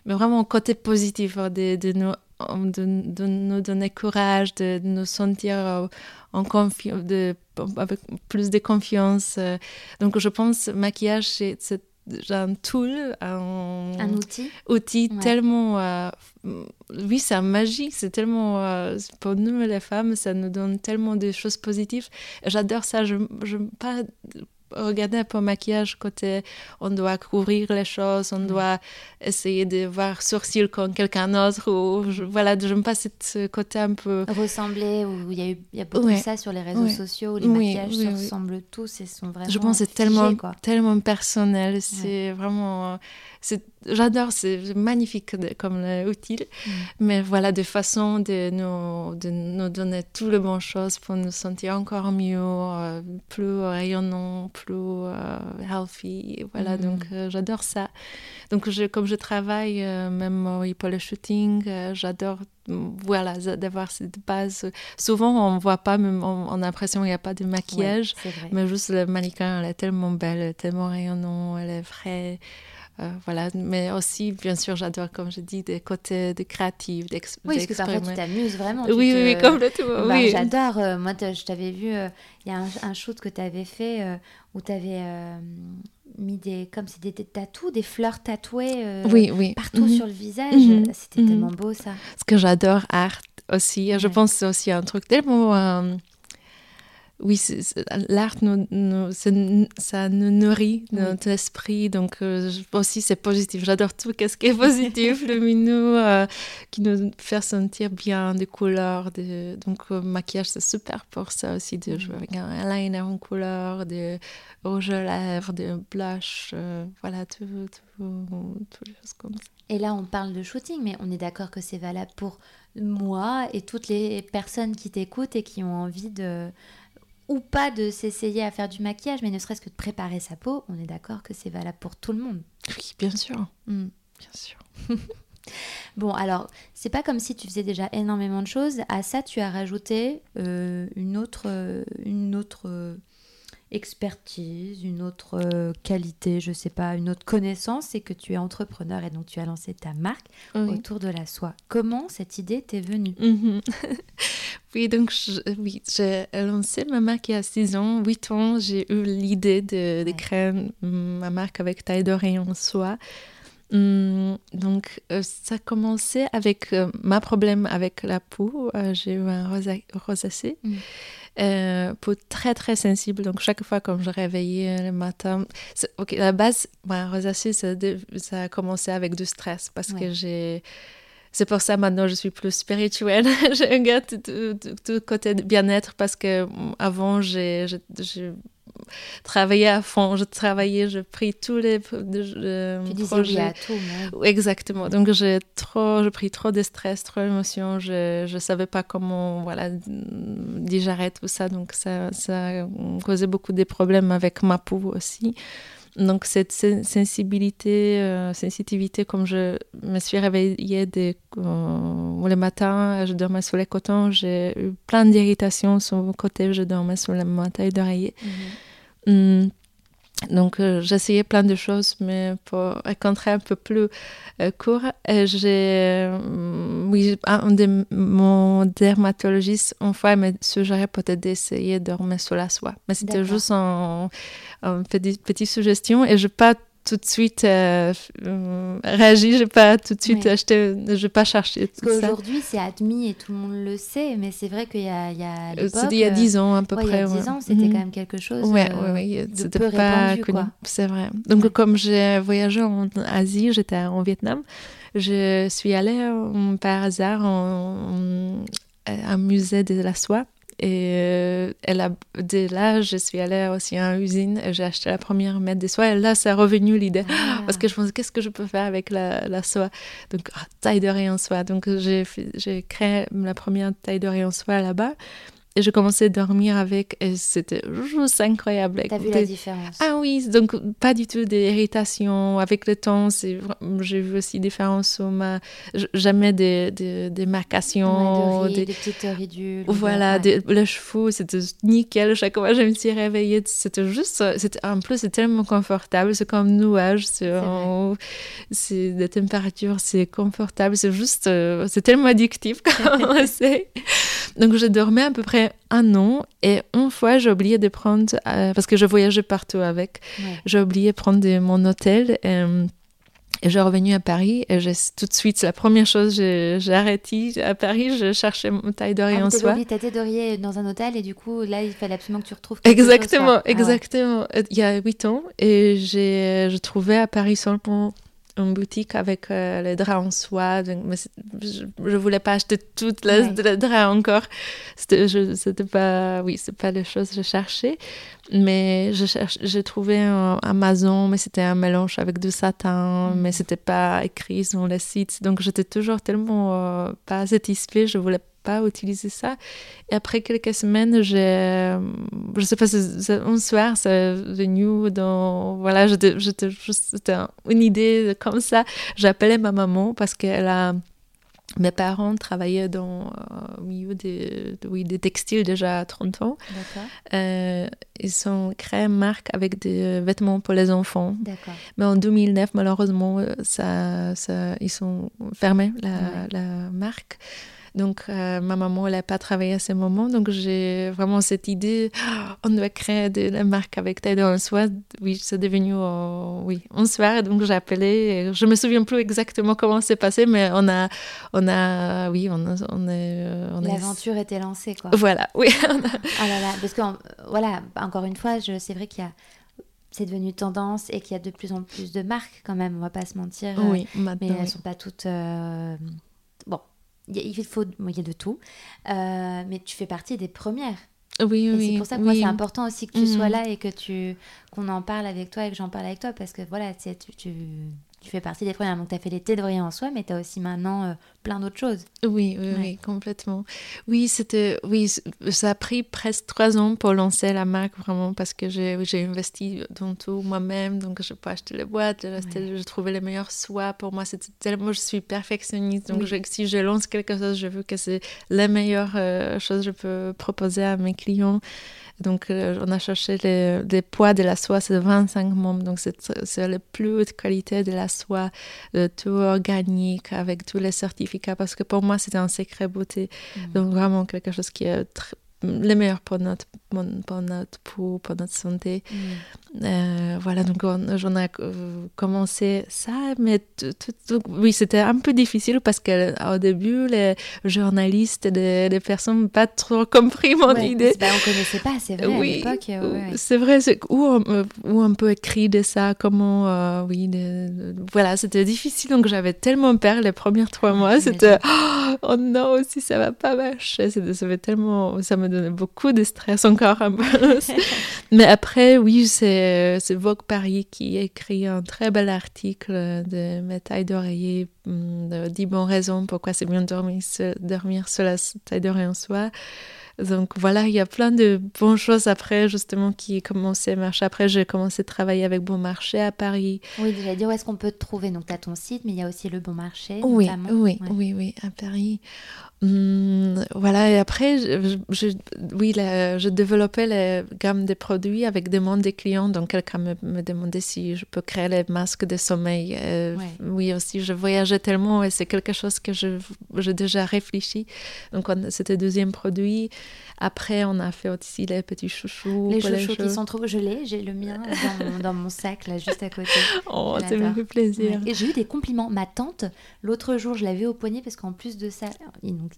mais vraiment côté positif hein, de, de nos de, de, nous donner courage, de, nous sentir euh, en de, avec plus de confiance. Euh. Donc je pense maquillage, c'est un tool, un, un outil, outil tellement... Euh, oui, c'est magique, c'est tellement... pour nous, les femmes, ça nous donne tellement de choses positives. J'adore ça, je ne pas regarder un peu maquillage côté on doit couvrir les choses, on mm. doit essayer de voir sourcil comme quelqu'un d'autre ou je, voilà, j'aime pas ce côté un peu ressembler où il y a eu il y a beaucoup de ça sur les réseaux sociaux où les maquillages se ressemblent tous et sont vraiment Je pense c'est tellement tellement personnel, c'est vraiment j'adore, c'est magnifique comme outil. Mm. Mais voilà, de façon de nous, de nous donner tout le bon chose pour nous sentir encore mieux, euh, plus rayonnant, plus euh, healthy. Voilà, mm. donc euh, j'adore ça. Donc je, comme je travaille même pour le shooting, j'adore voilà, d'avoir cette base. Souvent, on voit pas, même, on, a l'impression qu'il n'y a pas de maquillage, mais juste le mannequin, elle est tellement belle, tellement rayonnant, elle est vraie. Euh, voilà, mais aussi, bien sûr, j'adore, comme je dis, des côtés de créatifs, Oui, parce que parfois tu t'amuses vraiment. Oui, oui, complètement. Bah, j'adore. Euh, moi, je t'avais vu, euh, il y a un, shoot que tu avais fait où tu avais mis des, comme c'est des, des tatous, des fleurs tatouées oui, oui. partout mhm. sur le visage. Mhm. C'était mhm. tellement beau, ça. Ce que j'adore, art aussi. Je pense que c'est aussi un truc tellement oui, l'art, nous, ça nous nourrit notre esprit. Donc, euh, aussi, c'est positif. J'adore tout ce qui est positif, lumineux, euh, qui nous fait sentir bien, des couleurs. Donc, euh, maquillage, c'est super pour ça aussi. De jouer avec un eyeliner en couleur, de rouge à lèvres, de blush, voilà, tout, tout, toutes les choses comme ça. Et là, on parle de shooting, mais on est d'accord que c'est valable pour moi et toutes les personnes qui t'écoutent et qui ont envie de ou pas de s'essayer à faire du maquillage, mais ne serait-ce que de préparer sa peau, on est d'accord que c'est valable pour tout le monde. Oui, bien sûr. Hmm. Bien sûr. bon, alors, c'est pas comme si tu faisais déjà énormément de choses. À ça, tu as rajouté euh, une autre, euh, une autre euh, expertise, une autre euh, qualité, je sais pas, une autre connaissance, c'est que tu es entrepreneur et donc tu as lancé ta marque autour de la soie. Comment cette idée t'est venue? Mhm. Oui, donc oui, j'ai lancé ma marque il y a 6 ans, 8 ans, j'ai eu l'idée de, créer ma marque avec taille d'oreille en soie. Hum, donc, euh, ça a commencé avec euh, ma problème avec la peau. j'ai eu un rosacée. Mmh euh, peau très très sensible. Donc chaque fois quand je réveillais le matin, ok, la base, ma rosacée, ça, ça, a commencé avec du stress parce que j'ai c'est pour ça maintenant je suis plus spirituelle. je regarde tout, tout, côté bien-être parce que avant j'ai travaillais à fond, je travaillais, je pris tous les euh, tu projets. à tout, Exactement. Donc j'ai trop, j'ai pris trop de stress, trop d'émotions. Je ne savais pas comment voilà digérer tout ça. Donc ça, ça causait beaucoup de problèmes avec ma peau aussi. Donc cette sensibilité, euh, sensitivité, comme je me suis réveillée de, euh, le matin, je dormais sous les cotons, j'ai eu plein d'irritations sur le côté, je dormais sur la taille d'oreiller. Mm. Donc euh, j'essayais plein de choses, mais pour rencontrer un peu plus euh, court, j'ai, oui, un de mon dermatologiste, une fois, m'a suggéré peut-être d'essayer de dormir sur la soie. Mais c'était juste une petite, petite suggestion et je n'ai pas tout de suite euh, euh, réagi, j'ai pas tout de suite acheté, je vais pas chercher. Parce qu'aujourd'hui c'est admis et tout le monde le sait, mais c'est vrai qu'il y a, il y a euh, C'était il y a 10 ans à peu près. Il y a 10 ans, c'était mhm. quand même quelque chose ouais, ouais, c'était pas connu. C'est vrai. Donc comme j'ai voyagé en Asie, j'étais en Vietnam, je suis allée par hasard à un musée de la soie et euh, elle a, dès là, je suis allée aussi à une usine, j'ai acheté la première mètre de soie, et là, c'est revenu l'idée. Ah. Parce que je pense, qu'est-ce que je peux faire avec la, la soie? Donc, ah, taille de rayon soie. Donc, j'ai créé la première taille de rayon soie là-bas. Et je commençais à dormir avec et c'était juste incroyable. T'as vu la différence Ah oui, donc pas du tout d'irritation. Avec le temps, j'ai vu aussi différence sur ma... Jamais des, des, des marcations. Ouais, des... des... petites ridules. Voilà, des, les cheveux, c'était nickel. Chaque fois je me suis réveillée, c'était juste... En plus, c'est tellement confortable. C'est comme nuage. C'est des températures, c'est confortable. C'est juste... Euh, c'est tellement addictif quand on sait. Donc, je dormais à peu près un an et une fois j'ai oublié de prendre, euh, parce que je voyageais partout avec, j'ai oublié de prendre mon hôtel. Euh, et j'ai revenu à Paris et tout de suite, la première chose, j'ai arrêté à Paris, je cherchais mon taille d'oreiller ah, en soie. Tu taille d'oreiller dans un hôtel et du coup, là, il fallait absolument que tu retrouves Exactement, chose, ah exactement. Il y a huit ans et j'ai trouvé à Paris sur le pont une boutique avec euh, les draps en soie. mais je, ne voulais pas acheter toutes les, draps encore. C'était pas, oui, c'est pas les choses que je cherchais. Mais j'ai trouvé un Amazon, mais c'était un mélange avec du satin, mm. mais c'était pas écrit sur le site. Donc j'étais toujours tellement euh, pas satisfaite. Je voulais pas utiliser ça. Et après quelques semaines, j'ai, je sais pas, un soir, c'est venu dans, voilà, j'étais, juste, c'était une idée comme ça. J'appelais ma maman parce qu'elle a, mes parents travaillaient dans euh, au milieu des, oui, des textiles déjà à 30 ans. Euh, ils ont créé une marque avec des vêtements pour les enfants. Mais en 2009, malheureusement, ça, ça, ils ont fermé la, la marque. Donc, ma maman, elle n'a pas travaillé à ce moment. Donc, j'ai vraiment cette idée, on doit créer de la marque avec dans le soir. Oui, c'est devenu, oui, un soir. Donc, j'ai appelé. Je me souviens plus exactement comment c'est passé, mais on a, on a, oui, on, on est. L'aventure était lancée, quoi. Voilà, oui. ah là là, parce que, voilà, encore une fois, c'est vrai qu'il y a c'est devenu tendance et qu'il y a de plus en plus de marques quand même, on va pas se mentir. Oui, mais elles ne sont pas toutes. Euh, il faut, il y a de tout, euh, mais tu fais partie des premières. Oui, oui. C'est pour ça que moi c'est important aussi que tu sois mhm. là et que tu qu'on en parle avec toi et que j'en parle avec toi parce que voilà, tu, tu tu fais partie des premières. Donc, tu as fait les de en soi, mais tu as aussi maintenant euh, plein d'autres choses. Oui, oui, oui, complètement. Oui, c'était, oui, ça a pris presque trois ans pour lancer la marque, vraiment, parce que j'ai, investi dans tout moi-même. Donc, je peux acheter les boîtes, je, trouvais les meilleurs soies. Pour moi, c'était tellement, je suis perfectionniste. Donc, si je lance quelque chose, je veux que c'est la meilleure euh, chose que je peux proposer à mes clients. Donc, euh, on a cherché les, des poids de la soie, c'est 25 membres. Donc, c'est la plus haute qualité de la soie, de tout organique, avec tous les certificats. Parce que pour moi, c'était un secret beauté. Mm. Donc, vraiment quelque chose qui est très, le meilleur pour notre, pour notre peau, pour notre santé. Mm. Euh, voilà, donc j'en ai euh, commencé ça, mais oui, c'était un peu difficile parce qu'au début, les journalistes, les, les personnes n'ont pas trop compris mon idée. on ne connaissait pas, c'est vrai, oui, à l'époque. C'est vrai, où on, où on peut écrire de ça, comment, euh, oui, voilà, c'était difficile, donc j'avais tellement peur les premiers trois mois, c'était, oh non, si ça va pas marcher, ça fait tellement, ça me beaucoup de stress encore un peu. mais après, oui, c'est c'est Vogue Paris qui écrit un très bel article de mes tailles d'oreiller, hum, de 10 bonnes raisons pourquoi c'est bien dormir, dormir sur la taille d'oreiller en soi. Donc voilà, il y a plein de bonnes choses après, justement, qui commencé à marcher. Après, j'ai commencé à travailler avec Bon Marché à Paris. Oui, j'allais dire où est-ce qu'on peut te trouver? Donc, tu as ton site, mais il y a aussi le Bon Marché. Oui, oui, oui, oui, à Paris. Hum, voilà, et après, je, oui, je développais la gamme de produits avec demande des clients. Donc, quelqu'un me, me, demandait si je peux créer les masques de sommeil. Euh, oui, aussi, je voyageais tellement et c'est quelque chose que j'ai déjà réfléchi. Donc, c'était le deuxième produit. Après, on a fait aussi les petits chouchous. Les chouchous qui sont trop gelés. J'ai le mien dans mon, sac, là, juste à côté. Oh, ça me fait plaisir. Et j'ai eu des compliments. Ma tante, l'autre jour, je l'avais au poignet parce qu'en plus de ça,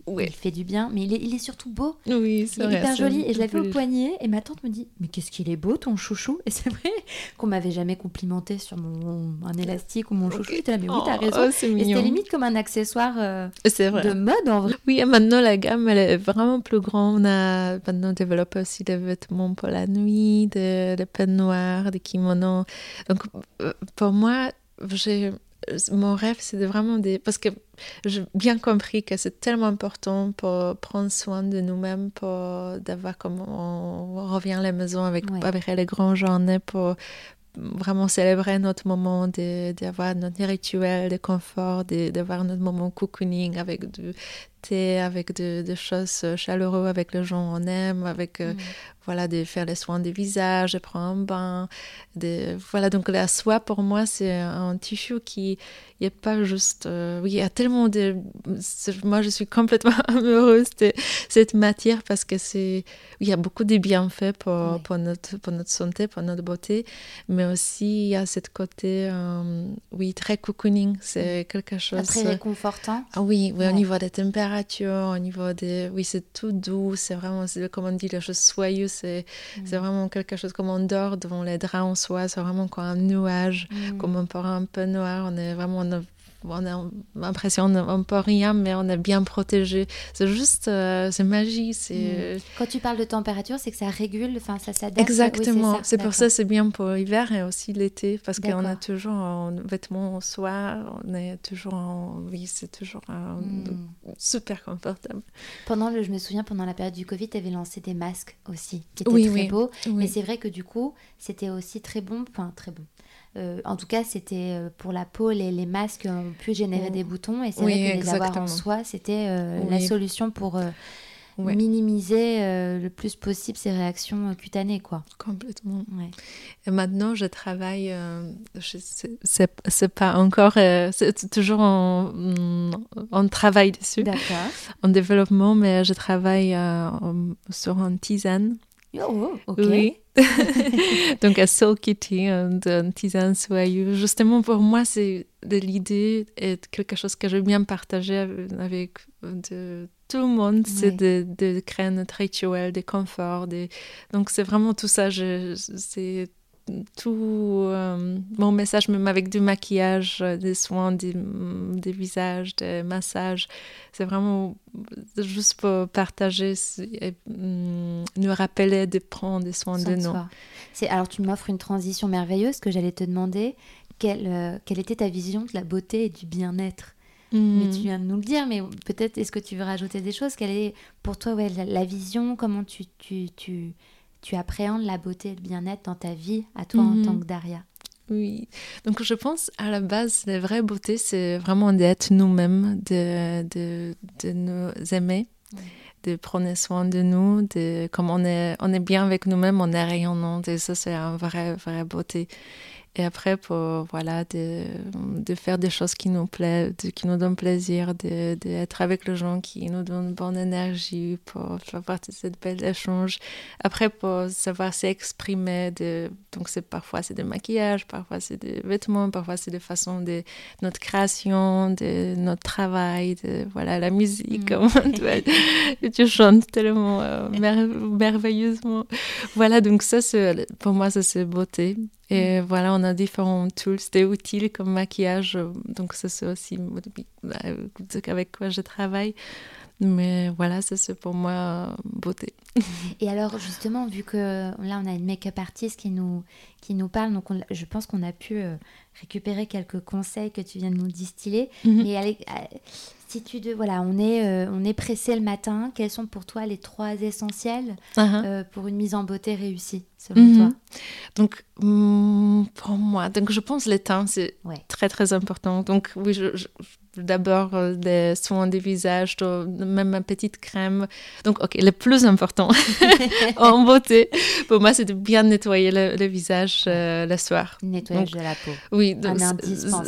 il, il fait du bien, mais il est, surtout beau. Oui, c'est Il est hyper joli. Et je l'avais au poignet et ma tante me dit Mais qu'est-ce qu'il est beau, ton chouchou Et c'est vrai qu'on m'avait jamais complimenté sur mon, un élastique ou mon chouchou. Okay. là, mais oui, t'as oh, raison. Oh, et c'était limite comme un accessoire euh, de mode en vrai. Oui, et maintenant la gamme, elle est vraiment plus grande. On a maintenant développé aussi des vêtements pour la nuit, des, des peignoirs, des kimonos. Donc, euh, pour moi, j'ai mon rêve, c'est de vraiment des... Parce que j'ai bien compris que c'est tellement important pour prendre soin de nous-mêmes, pour d'avoir comme on revient à la maison avec, avec les grands journées, pour vraiment célébrer notre moment, d'avoir notre rituel de confort, d'avoir notre moment cocooning avec du thé, avec des choses chaleureuses avec les gens qu'on aime, avec euh, mm voilà, de faire les soins du visage, de prendre un bain. De, voilà, donc la soie, pour moi, c'est un tissu qui n'est pas juste... Euh, oui, il y a tellement de... Moi, je suis complètement amoureuse de cette matière parce que c'est... Il y a beaucoup de bienfaits pour, pour, notre, pour notre santé, pour notre beauté, mais aussi il y a cette côté, euh, oui, très cocooning. C'est quelque chose... Très réconfortant. Ah, oui, oui au niveau des températures, au niveau des... Oui, c'est tout doux, c'est vraiment, comme on dit, les choses soyeuses c'est c'est mm. vraiment quelque chose comme on dort devant les draps en soie, c'est vraiment comme un nuage, mm. comme un peu un peu noir. On est vraiment, on a l'impression on ne peut rien, mais on est bien protégé. C'est juste, euh, c'est magie. C'est... Mm. Quand tu parles de température, c'est que ça régule, enfin ça s'adapte. Exactement. c'est, pour ça c'est bien pour l'hiver et aussi l'été, parce qu'on a toujours en vêtements en soie, on est toujours en... Oui, c'est toujours mm. super confortable. Pendant le, je me souviens, pendant la période du Covid, tu avais lancé des masques aussi, qui étaient très beaux. Mais c'est vrai que du coup, c'était aussi très bon, enfin très bon euh, en tout cas, c'était euh, pour la peau, les, les, masques ont pu générer des boutons et c'est vrai que les avoir en soi, c'était euh, la solution pour minimiser le plus possible ces réactions cutanées, quoi. Complètement. Et maintenant, je travaille, c'est pas encore, c'est toujours en, en, travail dessus, en développement, mais je travaille sur un tisane Oh, ok. Oui. Donc, à Soul Kitty, un tisane soyeux. Justement, pour moi, c'est de l'idée et quelque chose que j'aime bien partager avec de, tout le monde, c'est de, de, créer notre rituel, de confort. Donc, c'est vraiment tout ça. C'est tout euh, mon message, même avec du maquillage, euh, des soins des, des visages, des massages, c'est vraiment juste pour partager et mm, nous rappeler de prendre des soins de nous. C'est, alors tu m'offres une transition merveilleuse que j'allais te demander. Quelle, euh, quelle était ta vision de la beauté et du bien-être? Mais tu mm. viens de nous le dire, mais peut-être est-ce que tu veux rajouter des choses? Quelle est pour toi ouais, la, vision? Comment tu, tu, tu tu appréhendes la beauté et le bien-être dans ta vie, à toi en tant mhm. que Daria oui, donc je pense à la base, la vraie beauté, c'est vraiment d'être nous-mêmes, de, de, de, nous aimer, de prendre soin de nous, de, comme on est, on est bien avec nous-mêmes, on est rayonnant, et ça c'est une vraie, vraie beauté. Et après, pour voilà, de, de, faire des choses qui nous plaisent, qui nous donnent plaisir, d'être de, avec les gens qui nous donnent bonne énergie, pour faire partie de cette belle échange. Après, pour savoir s'exprimer, donc c'est parfois c'est des maquillages, parfois c'est des vêtements, parfois c'est des façons de notre création, de notre travail, de voilà, la musique. Mm. tu chantes tellement euh, merveilleusement. Voilà, donc ça, pour moi, ça c'est beauté. Et mm. voilà, on a différents tools, des outils comme maquillage. Donc, ça, c'est aussi avec quoi je travaille. Mais voilà, ça, c'est pour moi beauté. Et alors, justement, vu que là, on a une make-up artiste qui nous, qui nous parle, donc je pense qu'on a pu euh, récupérer quelques conseils que tu viens de nous distiller. Mm-hmm. Mais si tu de, voilà, on est, euh, on est pressé le matin, quels sont pour toi les trois essentiels uh-huh. euh, pour une mise en beauté réussie, selon mm-hmm. toi? Donc, mm, pour moi, donc je pense le temps, c'est très très important. Donc, oui, je d'abord euh, des soins des visages, même ma petite crème. Donc, ok, le plus important en beauté, pour moi, c'est de bien nettoyer le, visage euh, le soir. Nettoyage de la peau. Oui,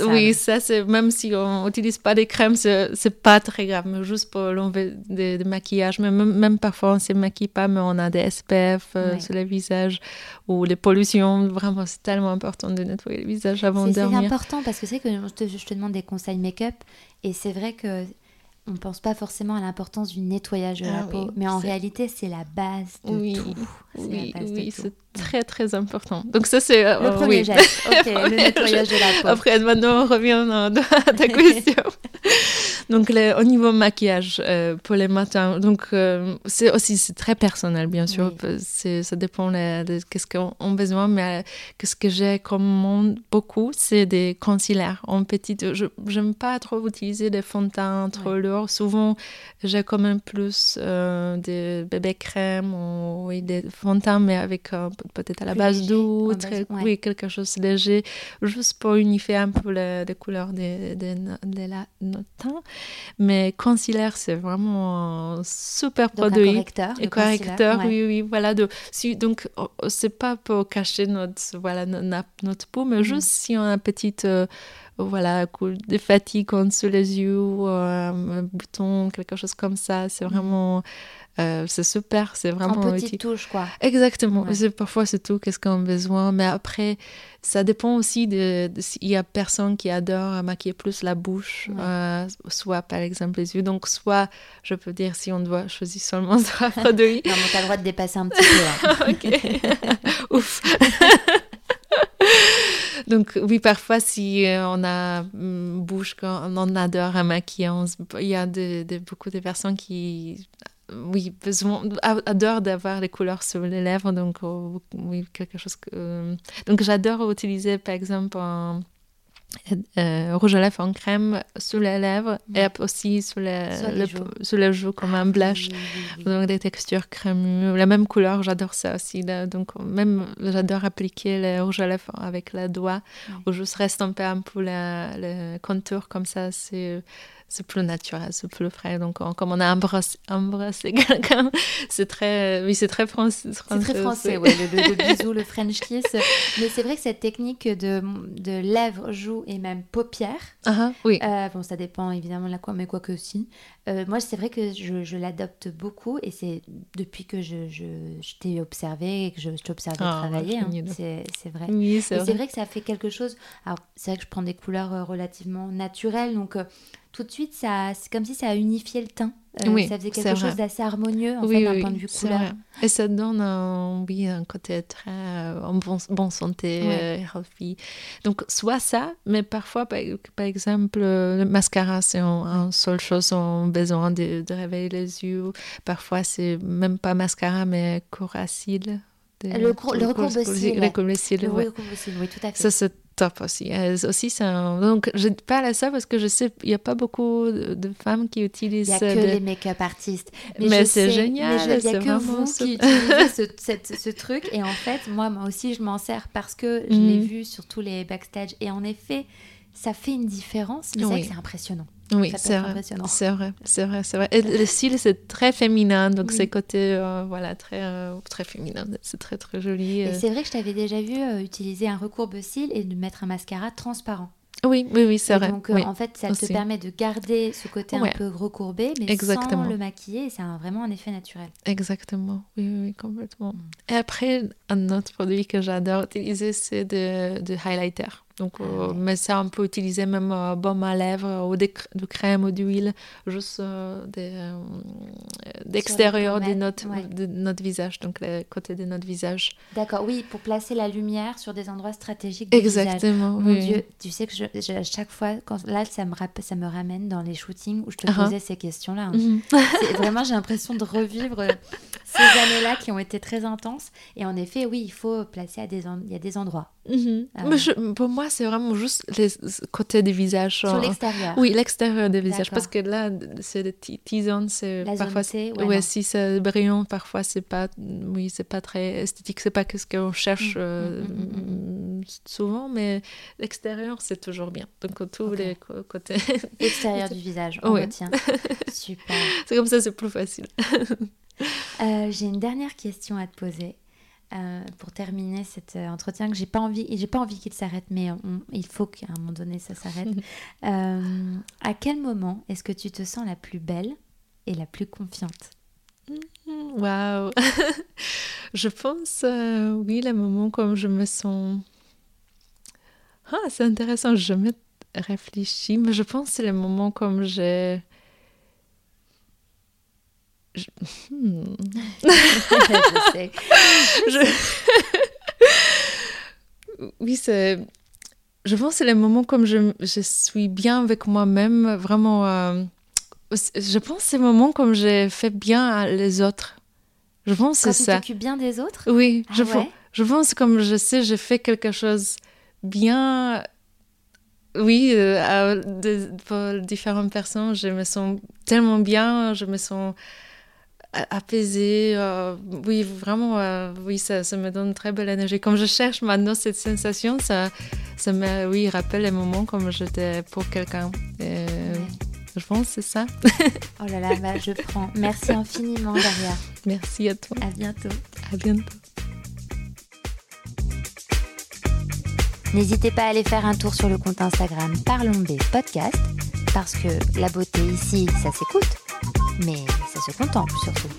oui, ça, c'est même si on n'utilise pas des crèmes, c'est pas très grave, mais juste pour l'enlever des, maquillages. Même, même parfois, on ne se maquille pas, mais on a des SPF euh, sur le visage ou les pollutions. Vraiment, c'est tellement important de nettoyer le visage avant de dormir. C'est important parce que c'est que je te, je te demande des conseils make-up et c'est vrai que on ne pense pas forcément à l'importance du nettoyage de la ah peau, mais en réalité, c'est la base de oui, tout. Oui, oui, c'est très très important. Donc ça, c'est... le euh, premier geste, ok, le nettoyage de la peau. Après, maintenant, on revient à ta question. Donc, au niveau maquillage euh, pour les matins, donc euh, c'est aussi c'est très personnel, bien sûr. Ça dépend de, qu'est-ce qu'on a besoin, mais qu'est-ce que j'ai comme beaucoup, c'est des concealers en petite. Je n'aime pas trop utiliser des fonds de teint trop lourds. Souvent, j'ai quand même plus des bébés crèmes ou oui, des fonds de teint, mais avec peut-être à la base d'eau, oui, quelque chose de léger, juste pour unifier un peu les, couleurs de, de, de, la, notre teint. Mais concealer, c'est vraiment un super produit. Un correcteur. Et correcteur, oui, oui, voilà. De, si, donc, oh, c'est pas pour cacher notre, voilà, notre, notre peau, mais mm. juste si on a une petite. Voilà, des fatigues sous les yeux, euh, un bouton, quelque chose comme ça. C'est mm. vraiment euh, c'est super, c'est vraiment en petite touche quoi. Exactement. Parfois c'est tout, qu'est-ce qu'on a besoin. Mais après, ça dépend aussi de, s'il y a personne qui adore maquiller plus la bouche, euh, soit par exemple les yeux. Donc soit, je peux dire si on doit choisir seulement trois produits. non, mais t'as le droit de dépasser un petit peu. Hein. ok. Ouf. Donc oui, parfois si euh, on a une mm, bouche qu'on adore à maquiller, il y a beaucoup de personnes qui oui, besoin, adore d'avoir les couleurs sur les lèvres, donc oh, oui, quelque chose que... Euh, donc j'adore utiliser par exemple un euh, rouge à lèvres en crème sur les lèvres et aussi sur les, sur les, joues. comme un blush, donc des textures crémeuses, la même couleur, j'adore ça aussi. Là, donc même j'adore appliquer le rouge à lèvres avec le doigt, ou juste reste un peu un peu le contour comme ça, c'est c'est plus naturel, c'est plus frais. Donc, comme on a embrassé, quelqu'un, c'est très, oui, c'est très français. C'est très français, ouais, le, bisou, le French kiss. Mais c'est vrai que cette technique de, de lèvres, joues et même paupières, uh oui. Euh, bon, ça dépend évidemment de la quoi, mais quoi que aussi. Euh, moi, c'est vrai que je, je l'adopte beaucoup et c'est depuis que je, je, t'ai observé et que je, t'ai observé ah, travailler, hein, c'est vrai. Oui, c'est vrai. vrai. que ça fait quelque chose. Alors, c'est vrai que je prends des couleurs euh, relativement naturelles, donc tout de suite, ça, c'est comme si ça a unifié le teint. Euh, oui, ça faisait quelque chose d'assez harmonieux en fait, d'un point de vue couleur. Et ça donne un, oui, un côté très euh, en bon, bonne santé, ouais. healthy. Donc, soit ça, mais parfois, par, exemple, le mascara, c'est une seule chose, on a besoin de, de, réveiller les yeux. Parfois, c'est même pas mascara, mais coracil. Le, le, le recours de cils. Le recours de cils, oui, tout à fait. Ça, top aussi. aussi. Donc, je parle à ça parce que je sais il n'y a pas beaucoup de femmes qui utilisent... Il n'y a que les make-up artistes. Mais, c'est génial. Il n'y a que vous qui utilisez ce, ce, truc. Et en fait, moi, moi aussi, je m'en sers parce que je l'ai mm. vu sur tous les backstage. Et en effet, ça fait une différence. Mais c'est c'est impressionnant. Oui, c'est vrai. C'est vrai, c'est vrai, c'est vrai. Et le style, c'est très féminin, donc c'est côté, euh, voilà, très, euh, très féminin. C'est très, très joli. Et euh. c'est vrai que je t'avais déjà vu utiliser un recourbe-cils et de mettre un mascara transparent. Oui, oui, oui, c'est vrai. Donc, en fait, ça te permet de garder ce côté un peu recourbé, mais sans le maquiller. C'est vraiment un effet naturel. Exactement. Oui, oui, complètement. Mm. Et après, un autre produit que j'adore utiliser, c'est de, de highlighter. Donc, ah euh, mais ça, on peut utiliser même euh, baume à lèvres ou des, de crème ou d'huile, juste euh, d'extérieur de, notre, de notre visage, donc le côté de notre visage. D'accord, oui, pour placer la lumière sur des endroits stratégiques Exactement, Mon Dieu, tu sais que je, à chaque fois, quand, là, ça me, ça me ramène dans les shootings où je te uh-huh. posais ces questions-là. Hein. Mhm. Vraiment, j'ai l'impression de revivre ces années-là qui ont été très intenses. Et en effet, oui, il faut placer à des, il y a des endroits. Mais pour moi, c'est vraiment juste les côtés des visages. Sur l'extérieur Oui, l'extérieur des visages. Parce que là, c'est des T-zones, c'est parfois. T, ouais, si c'est brillant, parfois c'est pas, oui, c'est pas très esthétique, c'est pas ce qu'on cherche mm, euh, mm, mm, souvent, mais l'extérieur, c'est toujours bien. Donc, tous les côtés. L'extérieur du visage, on retient. Super. C'est comme ça, c'est plus facile. Euh, j'ai une dernière question à te poser. Euh, pour terminer cet euh, entretien que j'ai pas envie j'ai pas envie qu'il s'arrête mais il faut qu'à un moment donné ça s'arrête. Euh, à quel moment est-ce que tu te sens la plus belle et la plus confiante? Waouh. Je pense oui le moment comme je me sens ah c'est intéressant je me réfléchis mais je pense c'est le moment comme j'ai Hmm. Je... sais. oui, c'est. Je pense que c'est le moment comme je, je suis bien avec moi-même, vraiment. Euh, je pense que c'est le moment comme j'ai fait bien à les autres. Je pense que c'est ça. tu t'occupes bien des autres? Oui, ah je, pense, je pense comme je sais, j'ai fait quelque chose bien. Oui, euh, à, pour différentes personnes, je me sens tellement bien, je me sens apaisé. Euh, oui, vraiment, euh, oui, ça, ça, me donne une très belle énergie. Comme je cherche maintenant cette sensation, ça, ça me oui, rappelle les moments comme j'étais pour quelqu'un. Je pense c'est ça. oh là là, bah, je prends. Merci infiniment, Daria. Merci à toi. À bientôt. À bientôt. N'hésitez pas à aller faire un tour sur le compte Instagram Parlons B Podcast, parce que la beauté ici, ça s'écoute mais ça se contemple surtout.